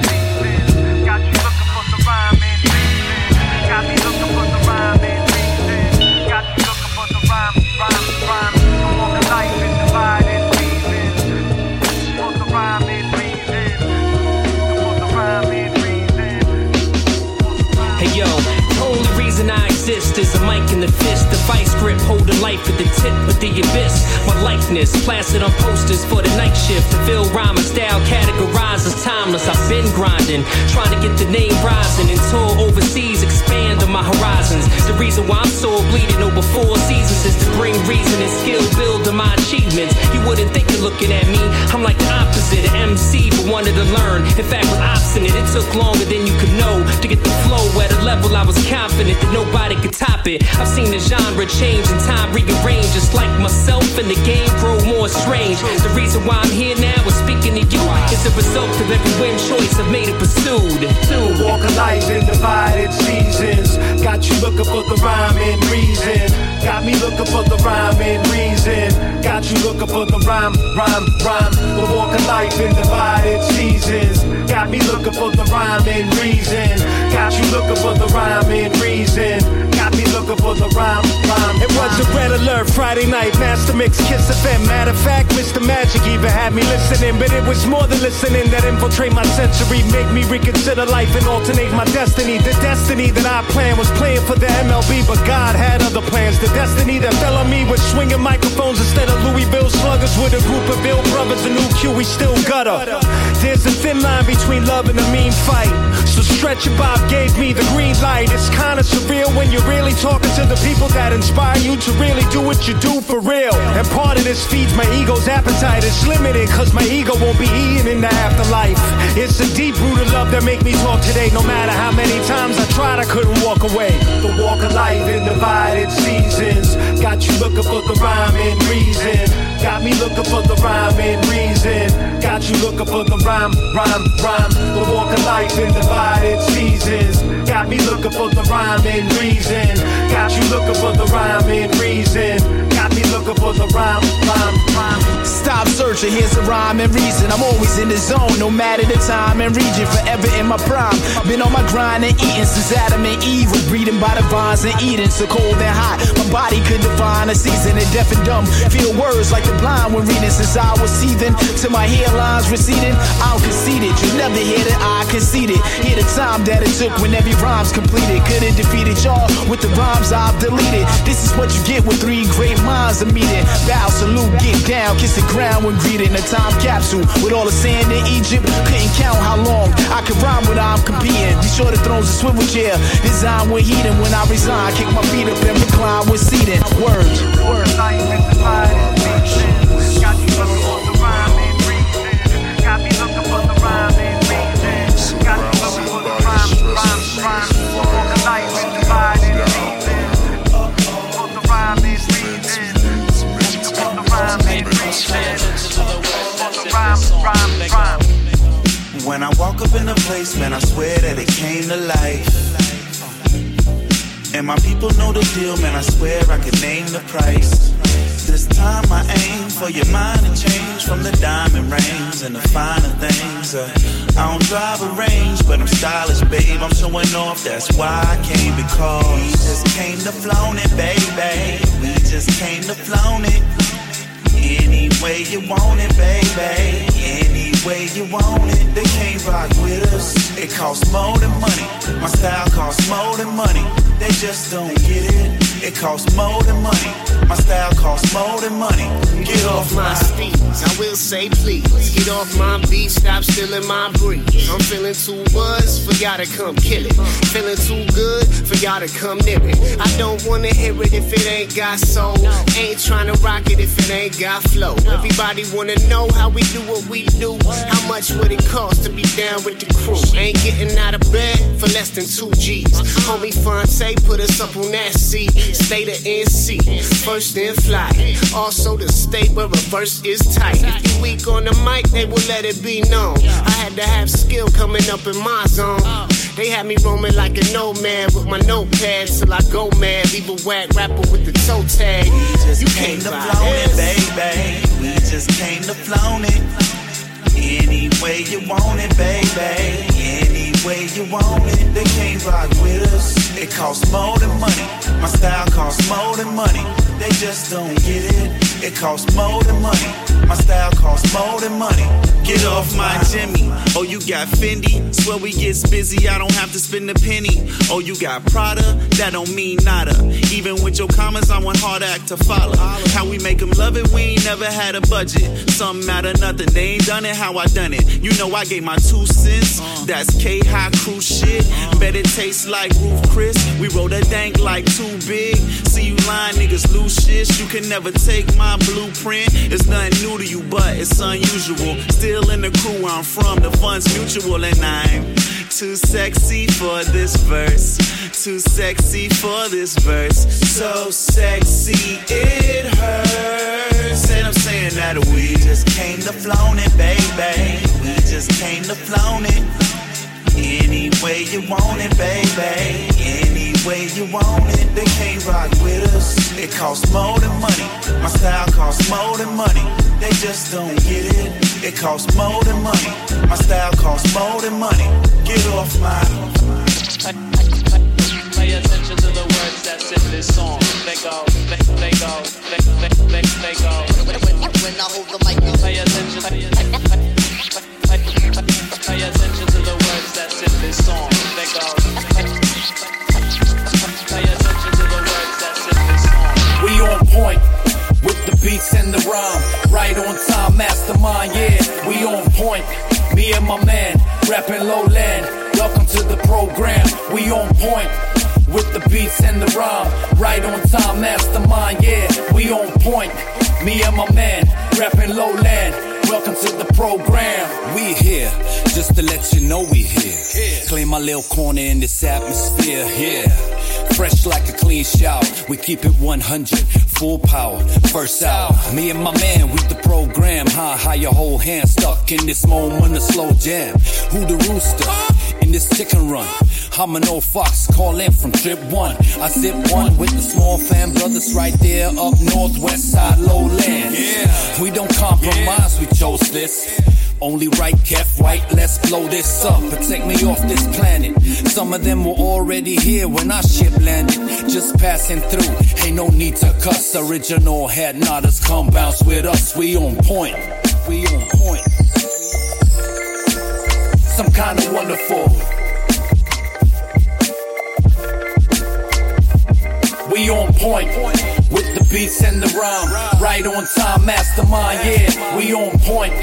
The fist, the vice grip holding life at the tip of the abyss. My likeness plastered on posters for the night shift. To fill rhyme style categorized as timeless. I've been grinding, trying to get the name rising and tour overseas, expand on my horizons. The reason why I'm so bleeding over four seasons is to bring reason and skill, build on my achievements. You wouldn't think it looking at me. I'm like the opposite, an MC, but wanted to learn. In fact, was obstinate. It took longer than you could know to get the flow at a level I was confident that nobody could top it. I've seen the genre change and time rearrange, just like myself and the game grow more strange. The reason why I'm here now is speaking to you is the result of every win choice I've made and pursued. To walk a life in divided seasons. Got you looking for the rhyme and reason. Got me looking for the rhyme and reason. Got you looking for the rhyme, rhyme, rhyme. To walk a life in divided seasons. Got me looking for the rhyme and reason. Got you looking for the rhyme and reason. Got me looking for the rhyme, rhyme. It was a red alert Friday night, Master Mix, Kiss FM. Matter of fact, Mr. Magic even had me listening, but it was more than listening that infiltrate my sensory, make me reconsider life and alternate my destiny. The destiny that I planned was playing for the MLB, but God had other plans. The destiny that fell on me was swinging microphones instead of Louisville sluggers with a group of Bill brothers, a new Q, we still gutter. There's a thin line between love and a mean fight. So Stretch and Bob gave me the green light. It's kinda surreal when you're really talking to the people that inspire you to really do what you do for real. And part of this feeds my ego's appetite. It's limited, cause my ego won't be eaten in the afterlife. It's a deep rooted love that make me talk today. No matter how many times I tried, I couldn't walk away. The walk of life in divided seasons. Got you looking for the rhyme and reason. Got me looking for the rhyme and reason. Got you looking for the rhyme, rhyme, rhyme. The walk of life in divided seasons. Got me looking for the rhyme and reason. Got you looking for the rhyme and reason. For the rhyme, rhyme, rhyme. Stop searching, here's a rhyme and reason. I'm always in the zone, no matter the time and region. Forever in my prime. Been on my grind and eating since Adam and Eve were breeding by the vines and eating. So cold and hot, my body could define a season. And deaf and dumb, feel words like the blind when reading. Since I was seething, Till my hairlines receding. I'm conceited, you never hear that I conceded. Hear the time that it took when every rhyme's completed. Could've defeated y'all with the rhymes I've deleted. This is what you get with three great minds a meeting. Bow, salute, get down, kiss the ground when greeting. A time capsule with all the sand in Egypt. Couldn't count how long I could rhyme when I'm competing. Be sure the thrones a swivel chair. Design with heating when I resign. Kick my feet up and recline with seating. Words. Words. When I walk up in the place, man, I swear that it came to life. And my people know the deal, man, I swear I can name the price. This time I aim for your mind to change from the diamond rings and the finer things. Uh, I don't drive a range, but I'm stylish, babe. I'm showing off, that's why I came because we just came to flown it, baby. We just came to flown it. Any way you want it, baby. Way you want it, they can't rock with us. It costs more than money. My style costs more than money. They just don't get it. It costs more than money. My style costs more than money. Get off my steeds. I will say please. Get off my beat. Stop stealing my breeze. I'm feeling too buzz for y'all to come kill it. Feeling too good for y'all to come near it. I don't wanna hear it if it ain't got soul. Ain't trying to rock it if it ain't got flow. Everybody wanna know how we do what we do. How much would it cost to be down with the crew? Ain't getting out of bed for less than two G's. Homie Phonte put us up on that seat. State of NC, first in flight. Also the state where reverse is tight. If you weak on the mic, they will let it be known. I had to have skill coming up in my zone. They had me roaming like a nomad with my notepad till I go mad. Leave a whack rapper with the toe tag. You came to flown it, baby. We just came to flown it. Any way you want it, baby. Any way you want it, they can't rock with us. It costs more than money. My style costs more than money. They just don't get it. It costs more than money. My style costs more than money. Get off my Jimmy. Oh, you got Fendi. Swear we gets busy. I don't have to spend a penny. Oh, you got Prada. That don't mean nada. Even with your comments, I want hard act to follow. How we make them love it, we ain't never had a budget. Some matter nothing. They ain't done it how I done it. You know I gave my two cents. That's K High Crew shit. Bet it tastes like Roof Chris. We roll a dank like too big. See you lying niggas lose shit. You can never take my blueprint. It's nothing new to you, but it's unusual. Still in the crew where I'm from, the fun's mutual, and I'm too sexy for this verse. Too sexy for this verse. So sexy it hurts. And I'm saying that we just came to flown it, baby. We just came to flown it. Any way you want it, baby. Any way you want it, they can't rock with us. It costs more than money. My style costs more than money. They just don't get it. It costs more than money. My style costs more than money. Get off my. Pay attention to the words that's in this song. They go, they, they go, they, they, they, they go. When I hold the mic, pay attention. We on point with the beats and the rhyme. Right on time, mastermind, yeah. We on point. Me and my man, rapping lowland. Welcome to the program. We on point with the beats and the rhyme. Right on time, mastermind, yeah. We on point. Me and my man, rapping lowland. Welcome to the program. We here, just to let you know we here. Claim my little corner in this atmosphere, yeah. Fresh like a clean shower, we keep it 100, full power. First hour, me and my man, we the program. High, high, your whole hand stuck in this moment of slow jam. Who the rooster in this chicken run? I'm an old fox, call in from trip one. I zip one with the small fam brothers right there up northwest side lowland. Yeah, we don't compromise, we chose this. Only right, kept right, let's blow this up. Protect me off this planet. Some of them were already here when our ship landed. Just passing through, ain't no need to cuss. Original had not us come bounce with us. We on point, we on point. Some kind of wonderful. We on point with the beats and the rhyme. Right on time, mastermind, yeah. We on point.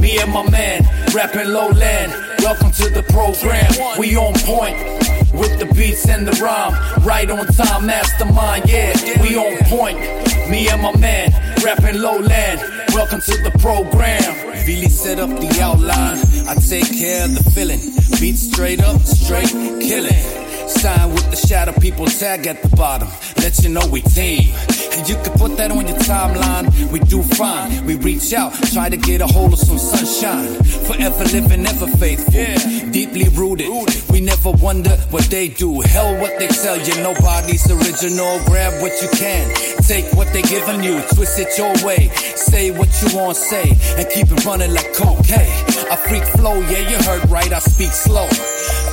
Me and my man, rapping lowland. Welcome to the program. We on point with the beats and the rhyme. Right on time, mastermind, yeah. We on point. Me and my man, rapping lowland. Welcome to the program. Really set up the outline. I take care of the feeling. Beat straight up, straight killing. Sign with the shadow people tag at the bottom. Let you know we team. And you can put that on your timeline. We do fine. We reach out, try to get a hold of some sunshine. Forever living, ever faithful. Deeply rooted. We never wonder what they do. Hell, what they tell you. Nobody's original. Grab what you can. Take what they giving you. Twist it your way. Say what you want say. And keep it running like cocaine. I freak flow, yeah, you heard right. I speak slow.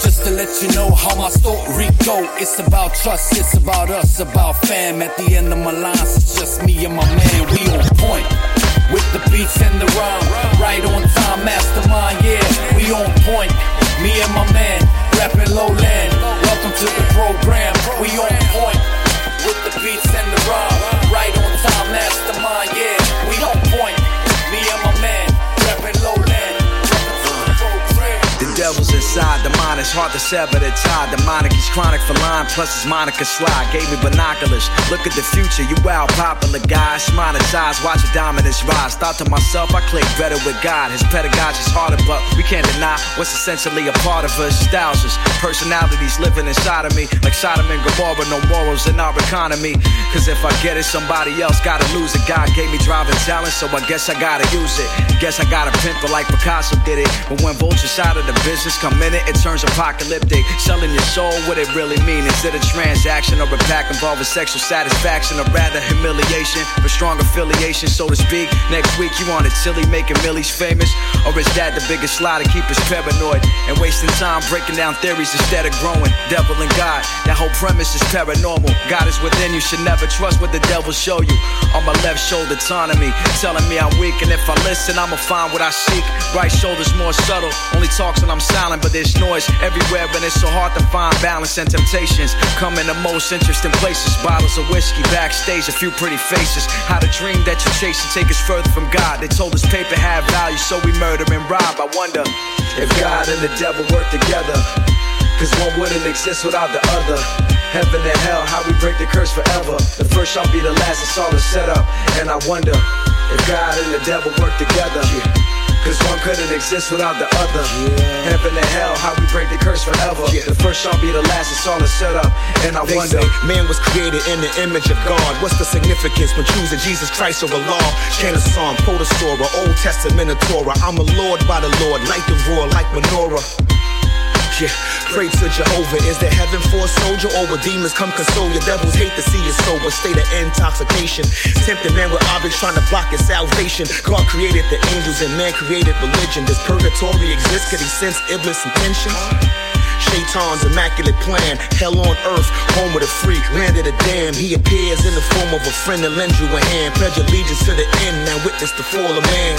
Just to let you know how my story go. It's about trust, it's about us, about fam. At the end of my lines, it's just me and my man. We on point. with the beats and the rhyme. Right on time, mastermind, yeah, we on point. Me and my man, rapping lowland. Welcome to the program, we on point. With the beats and the rhyme. Right on time, mastermind, yeah, devil's inside, the mind is hard to sever the tie. Demonic, he's chronic for line, plus his Monica slide. Gave me binoculars. Look at the future, you wild popular guys. Monetize, watch the dominance rise. Thought to myself, I click better with God. His pedagogy's harder, but we can't deny what's essentially a part of us. Us, personalities living inside of me. Like Sodom and Gomorrah, no morals in our economy. Cause if I get it, somebody else gotta lose it. God gave me driving talent, so I guess I gotta use it. Guess I gotta pimp it like Picasso did it. But when vultures out of the business come in it, it turns apocalyptic. Selling your soul, what it really mean? Is it a transaction or a pack involving sexual satisfaction or rather humiliation for strong affiliation, so to speak? Next week you on it silly, making millies famous? Or is that the biggest lie to keep us paranoid and wasting time breaking down theories instead of growing? Devil and God, that whole premise is paranormal. God is within you, should never trust what the devil show you. On my left shoulder, autonomy, telling me I'm weak, and if I listen, I'ma find what I seek. Right shoulder's more subtle, only talks when I'm silent, but there's noise everywhere, and it's so hard to find balance and temptations. Come in the most interesting places, bottles of whiskey, backstage, a few pretty faces. How the dream that you chase to take us further from God. They told us paper had value, so we murder and rob. I wonder if God and the devil work together. Cause one wouldn't exist without the other. Heaven and hell, how we break the curse forever. The first shall be the last, it's all a setup. And I wonder if God and the devil work together. Cause one couldn't exist without the other. Heaven and hell, how we break the curse forever. Yeah. The first shall be the last, it's all a setup. And I They wonder. say man was created in the image of God. What's the significance when choosing Jesus Christ over law? Chant a psalm, quote a Old Testament of Torah. I'm a Lord by the Lord, light the roar like menorah. Yeah, pray to Jehovah. Is there heaven for a soldier or will demons come console your devils? Hate to see you sober, state of intoxication. Tempting man with objects trying to block his salvation. God created the angels and man created religion. Does purgatory exist? Could he sense Iblis' intentions? Shaitan's immaculate plan, hell on earth, home of the freak, land of the damned. He appears in the form of a friend and lends you a hand. Pledge allegiance to the end, now witness the fall of man.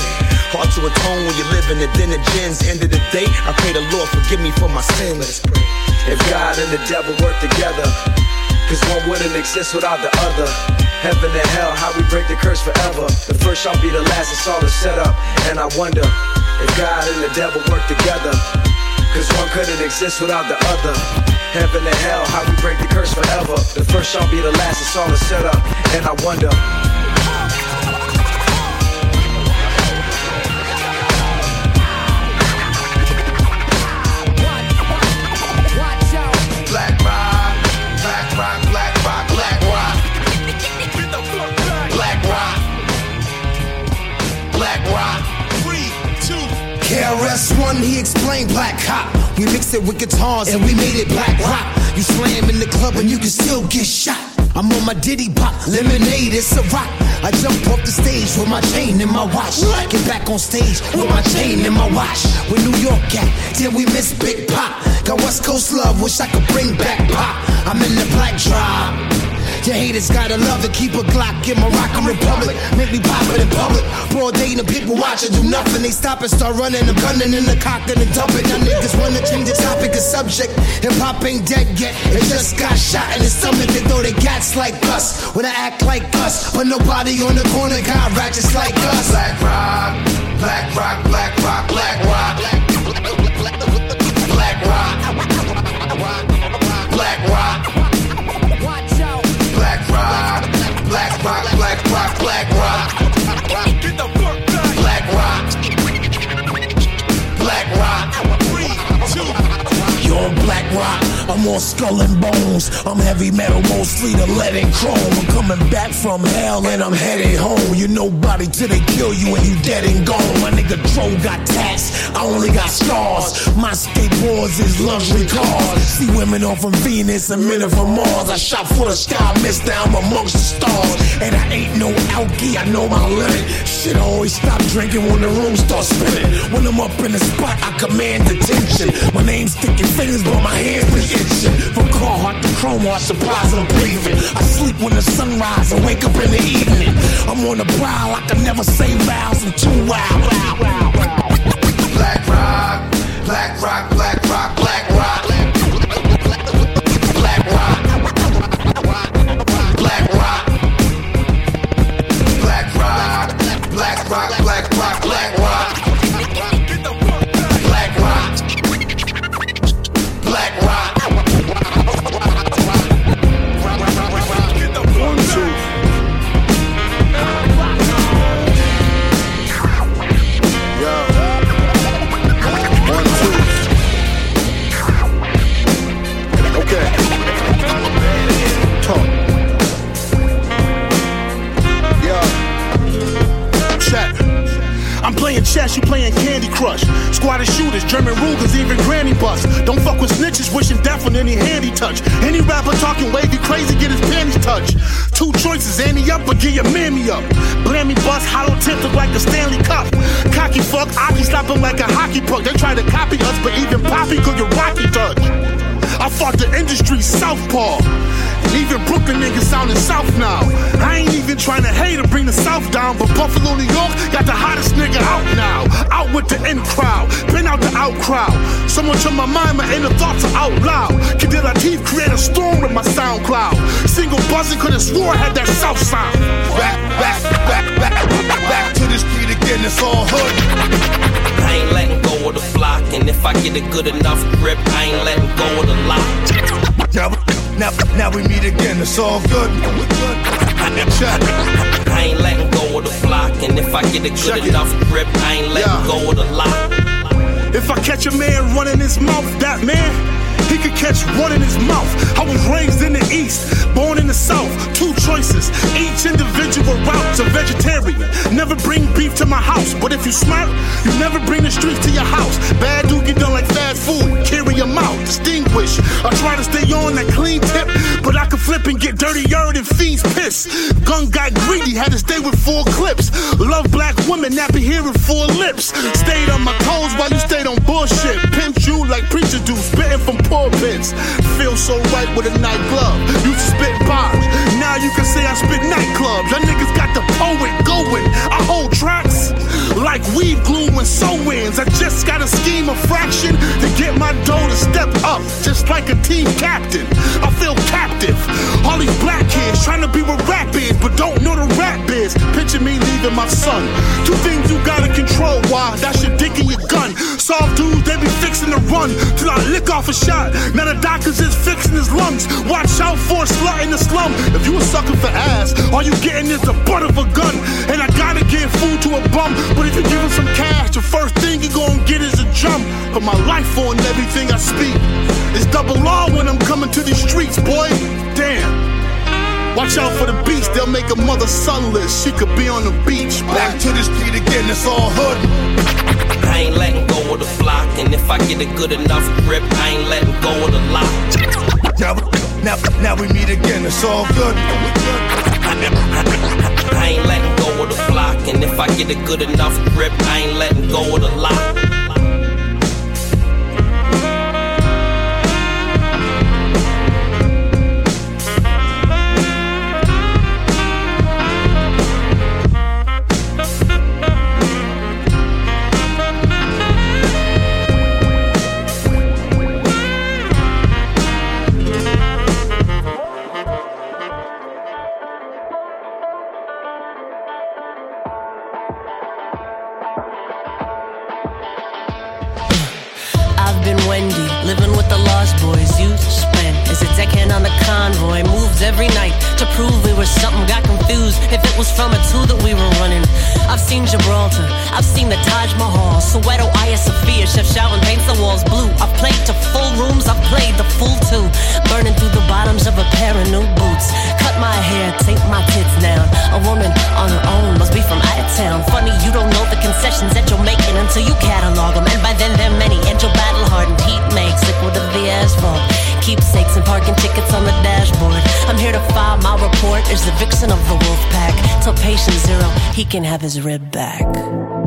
Hard to atone when you live in the den of gins. End of the day, I pray the Lord forgive me for my sins. If God and the devil work together, cause one wouldn't exist without the other. Heaven and hell, how we break the curse forever. The first shall be the last, it's all a setup. And I wonder if God and the devil work together. Cause one couldn't exist without the other. Heaven and hell, how we break the curse forever. The first shall be the last, it's all a setup. And I wonder. KRS-One, he explained Black Cop. We mixed it with guitars and we made it black rock. You slam in the club and you can still get shot. I'm on my Diddy pop, lemonade, it's a rock. I jump off the stage with my chain and my watch. Get back on stage with my chain and my watch. Where New York at? Till we miss Big Pop. Got West Coast love, wish I could bring back pop. I'm in the black drop. Your haters gotta love to keep a Glock in Moroccan Republic. Make me pop it in public. Broad day and people watching do nothing. They stop and start running. I'm gunning in the cock and then dump. Now niggas wanna change the topic of subject. Hip hop ain't dead yet. It just got shot in the stomach. They throw their gats like us. When I act like us. But nobody on the corner got ratchets like us. Black rock, black rock, black rock, black rock. Black rock. Black rock. On black rock, I'm on skull and bones. I'm heavy metal, mostly the lead and chrome. I'm coming back from hell and I'm headed home. You nobody till they kill you and you dead and gone. My nigga Dro got tats, I only got scars. My skateboards is luxury cars. See women off from Venus and men are from Mars. I shot for the sky, missed down amongst the stars. And I ain't no alky, I know my limit. Shit, I always stop drinking when the room starts spinning. When I'm up in the spot, I command attention. My name's sticking fingers, but my hands be addiction. From Carhartt to Chrome Heart, surprise I'm breathing. I sleep when the sun rises and wake up in the evening. I'm on the prowl, I can never say vows. I'm too wild. Black rock, black rock, black you playing Candy Crush. Squad of shooters, German Rugers, even Granny Bus. Don't fuck with snitches, wishing death on any handy touch. Any rapper talking wavy crazy, get his panties touched. Two choices, Annie up or get your mammy up. Blammy bust, hollow look like a Stanley Cup. Cocky fuck, I can slap him like a hockey puck. They try to copy us, but even Poppy could get rocky touch. I fought the industry southpaw. And even Brooklyn niggas sounding south now. I ain't even trying to hate or bring the south down, but Buffalo, New York got the hottest nigga out now. Out with the in crowd, been out the out crowd. So much on my mind, my inner thoughts are out loud. Kid Latif create a storm with my SoundCloud. Single buzzing, could've swore I had that south sound. Back, back, back, back, back to the street again, it's all hood. I ain't letting go of the block, and if I get a good enough grip, I ain't letting go of the lock. Now, now, we meet again, it's all good. Check. I ain't letting go of the block, and if I get a good Check it. enough grip, I ain't letting Yeah. go of the lock. If I catch a man running his mouth, that man, he could catch one in his mouth. I was raised in the East, born the South. Two choices, each individual route's a vegetarian. Never bring beef to my house, but if you smart, you never bring the streets to your house. Bad dude get done like fast food, carry your mouth, distinguish. I try to stay on that clean tip, but I can flip and get dirtier than fiends piss. Gun got greedy, had to stay with four clips. Love black women, nappy hair and four lips. Stayed on my toes while you stayed on bullshit. Pimped you like preachers do, spitting from poor pulpits. Feel so right with a night glove. Used to spit now you can say I spit nightclubs. Y'all niggas got the poet going. I hold tracks like weed glue and sew-ins. I just got a scheme of fraction to get my dough to step up, just like a team captain. I feel captive. All these black kids trying to be what rap is, but don't know the rap biz. Picture me leaving my son. Two things you gotta control. Why? That's your dick and your gun. Soft dudes, they be fixing to run till I lick off a shot. Now the doctors is fixing his lungs. Watch out for a slut in the slum. If you a sucker for ass, all you getting is the butt of a gun. And I gotta give food to a bum. But if you give him some cash, the first thing you gon' get is a jump. Put my life on everything I speak. It's double law when I'm coming to these streets, boy. Damn. Watch out for the beast, they'll make a mother sunless. She could be on the beach. Back to the street again, it's all hood. I ain't letting go of the block, and if I get a good enough grip, I ain't letting go of the lock. Now, now, now we meet again, it's all good. I ain't letting go of the block, and if I get a good enough grip, I ain't letting go of the lock. From a two that we were running. I've seen Gibraltar, I've seen the Taj Mahal. Soweto, Hagia Sophia, Chef Shaolin paints the walls blue. I've played to full rooms, I've played the full two. Burning through the bottoms of a pair of new boots. Cut my hair, take my tits down. A woman on her own must be from out of town. Funny, you don't know the concessions that you're making until you catalog them. And by then, they're many. And your battle hardened heat makes liquid of the asphalt. Keepsakes and parking tickets on the dashboard. I'm here to file my report as the vixen of the wolf pack. Tell patient zero he can have his rib back.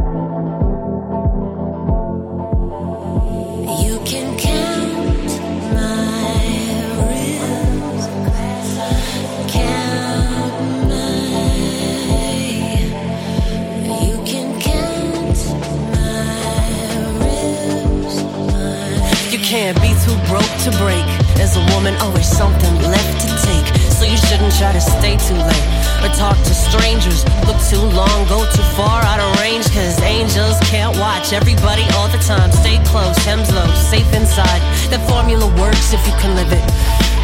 To break. As a woman, always something left to take. So you shouldn't try to stay too late or talk to strangers. Look too long, go too far out of range. Cause angels can't watch everybody all the time. Stay close, hems low, safe inside. That formula works if you can live it.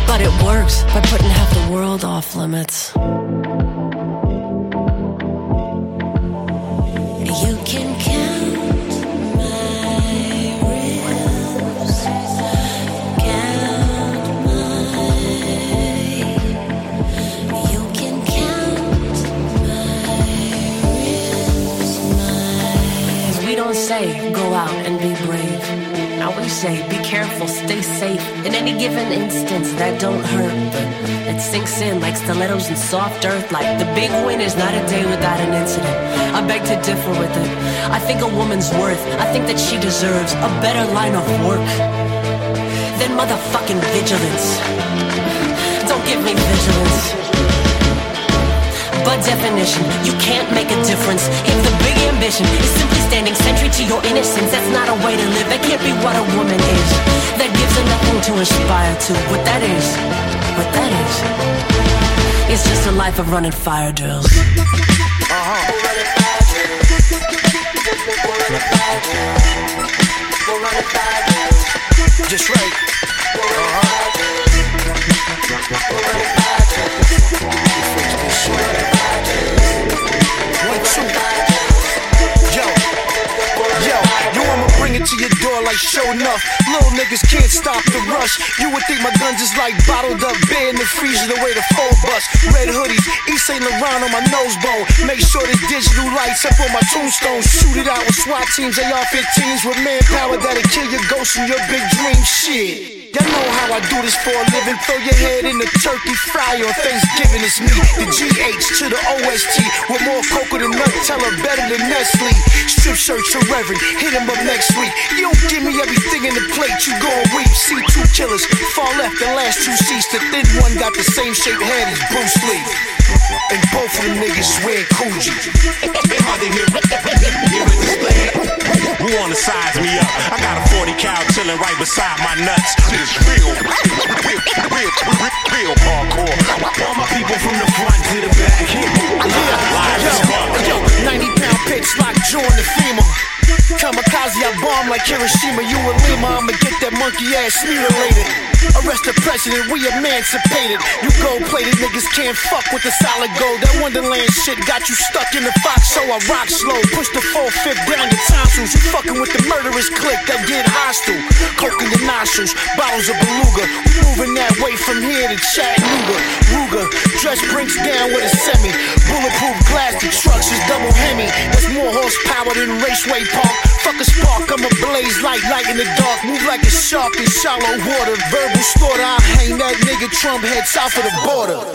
But it works by putting half the world off limits. Now we say be careful, stay safe. In any given instance, that don't hurt, it sinks in like stilettos and soft earth. Like the big win is not a day without an incident. I beg to differ with it. I think a woman's worth. I think that she deserves a better line of work than motherfucking vigilance. Don't give me vigilance. By definition, you can't make a difference if the big ambition is simply standing sentry to your innocence. That's not a way to live. That can't be what a woman is. That gives her nothing to aspire to. What that is, what that is, it's just a life of running fire drills. Uh-huh. Just right. One, two. Yo, yo, you I'ma bring it to your door like show enough. Little niggas can't stop the rush. You would think my guns is like bottled up beer in the freezer the way the phone bus. Red hoodies, Yves St. Laurent on my nose bone. Make sure there's digital lights up on my tombstone. Shoot it out with SWAT teams, AR-15s with manpower that'll kill your ghost and your big dream shit. Y'all know how I do this for a living. Throw your head in the turkey fry on Thanksgiving. It's me, the GH to the OST. With more cocoa than Nutella, better than Nestle. Strip shirt to Reverend, hit him up next week. You don't give me everything in the plate, you gon' weep. See two killers, far left the last two seats. The thin one got the same shaped head as Bruce Lee. And both of them niggas swear Coogi. Who wanna size me up? I got a 40 cal chilling right beside my nuts. It's real, real, real, real, real hardcore. All my people from the front to the back. Fuck. Yo, 90 pound pitch like Joe in the FEMA. Kamikaze, I bomb like Hiroshima. You and Lima, I'ma get that monkey ass mutilated. Arrest the president, we emancipated. You gold plated niggas can't fuck with the solid gold. That Wonderland shit got you stuck in the fox, so I rock slow. Push the full fifth down your tonsils. You fucking with the murderous clique that get hostile. Coke in nostrils, bottles of beluga. We moving that way from here to Chattanooga. Ruger, dress brinks down with a semi. Bulletproof glass, the trucks is double Hemi. That's more horsepower than Raceway Park. Spark, I'm a blaze light, light in the dark. Move like a shark in shallow water. Verbal slaughter, I hang that nigga Trump head south of the border.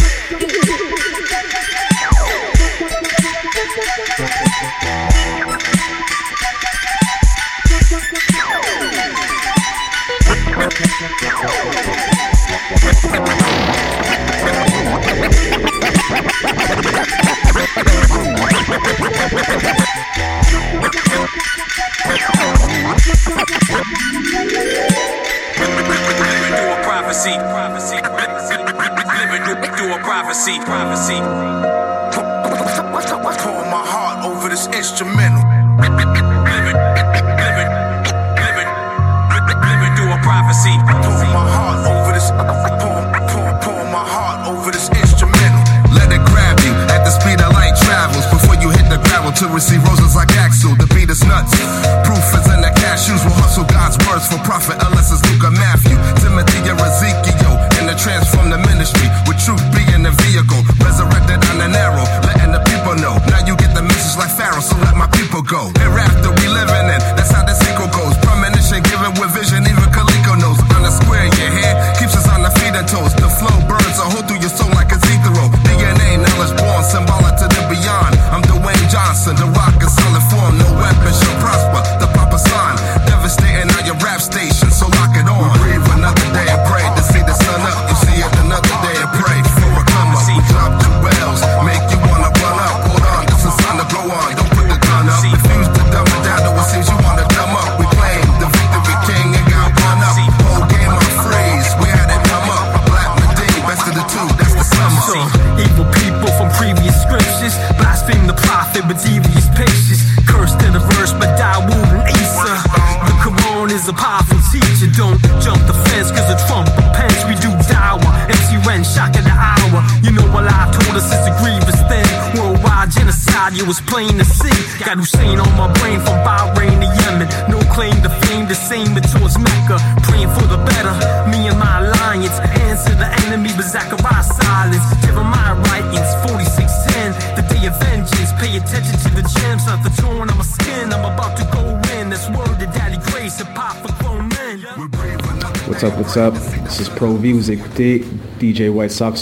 prophecy. Prophecy. Living do a prophecy. Prophecy. Pour my heart over this instrumental. To receive roses like Axel. The beat is nuts. Proof is in the cashews. Will hustle God's words for profit unless it's Luca Matthew, Timothy or Ezekiel. In the transform the ministry with truth being the vehicle. Resurrected on an arrow, letting the people know. Now you get the message like Pharaoh, so let my people go. Hereafter we living in, that's how the sequel goes. Premonition given with vision, even Kaliko knows. On the square, your hair keeps us on the feet and toes. The flow burns a hole through your soul like a ethereal. DNA, knowledge born, symbolic to the beyond. I'm Johnson, the rock is solid form. No weapon shall prosper. It was plain to see. Got Hussein on my brain from Bahrain to Yemen. No claim to fame, the same but towards Mecca. Praying for the better, me and my alliance. Answer the enemy, silence. Writings, 4610. The day of vengeance. Pay attention to the gems, not the torn on my skin. I'm about to go in. That's word to Daddy Grace, for grown men. What's up, what's up? This is Pro Views, écoutez DJ White Sox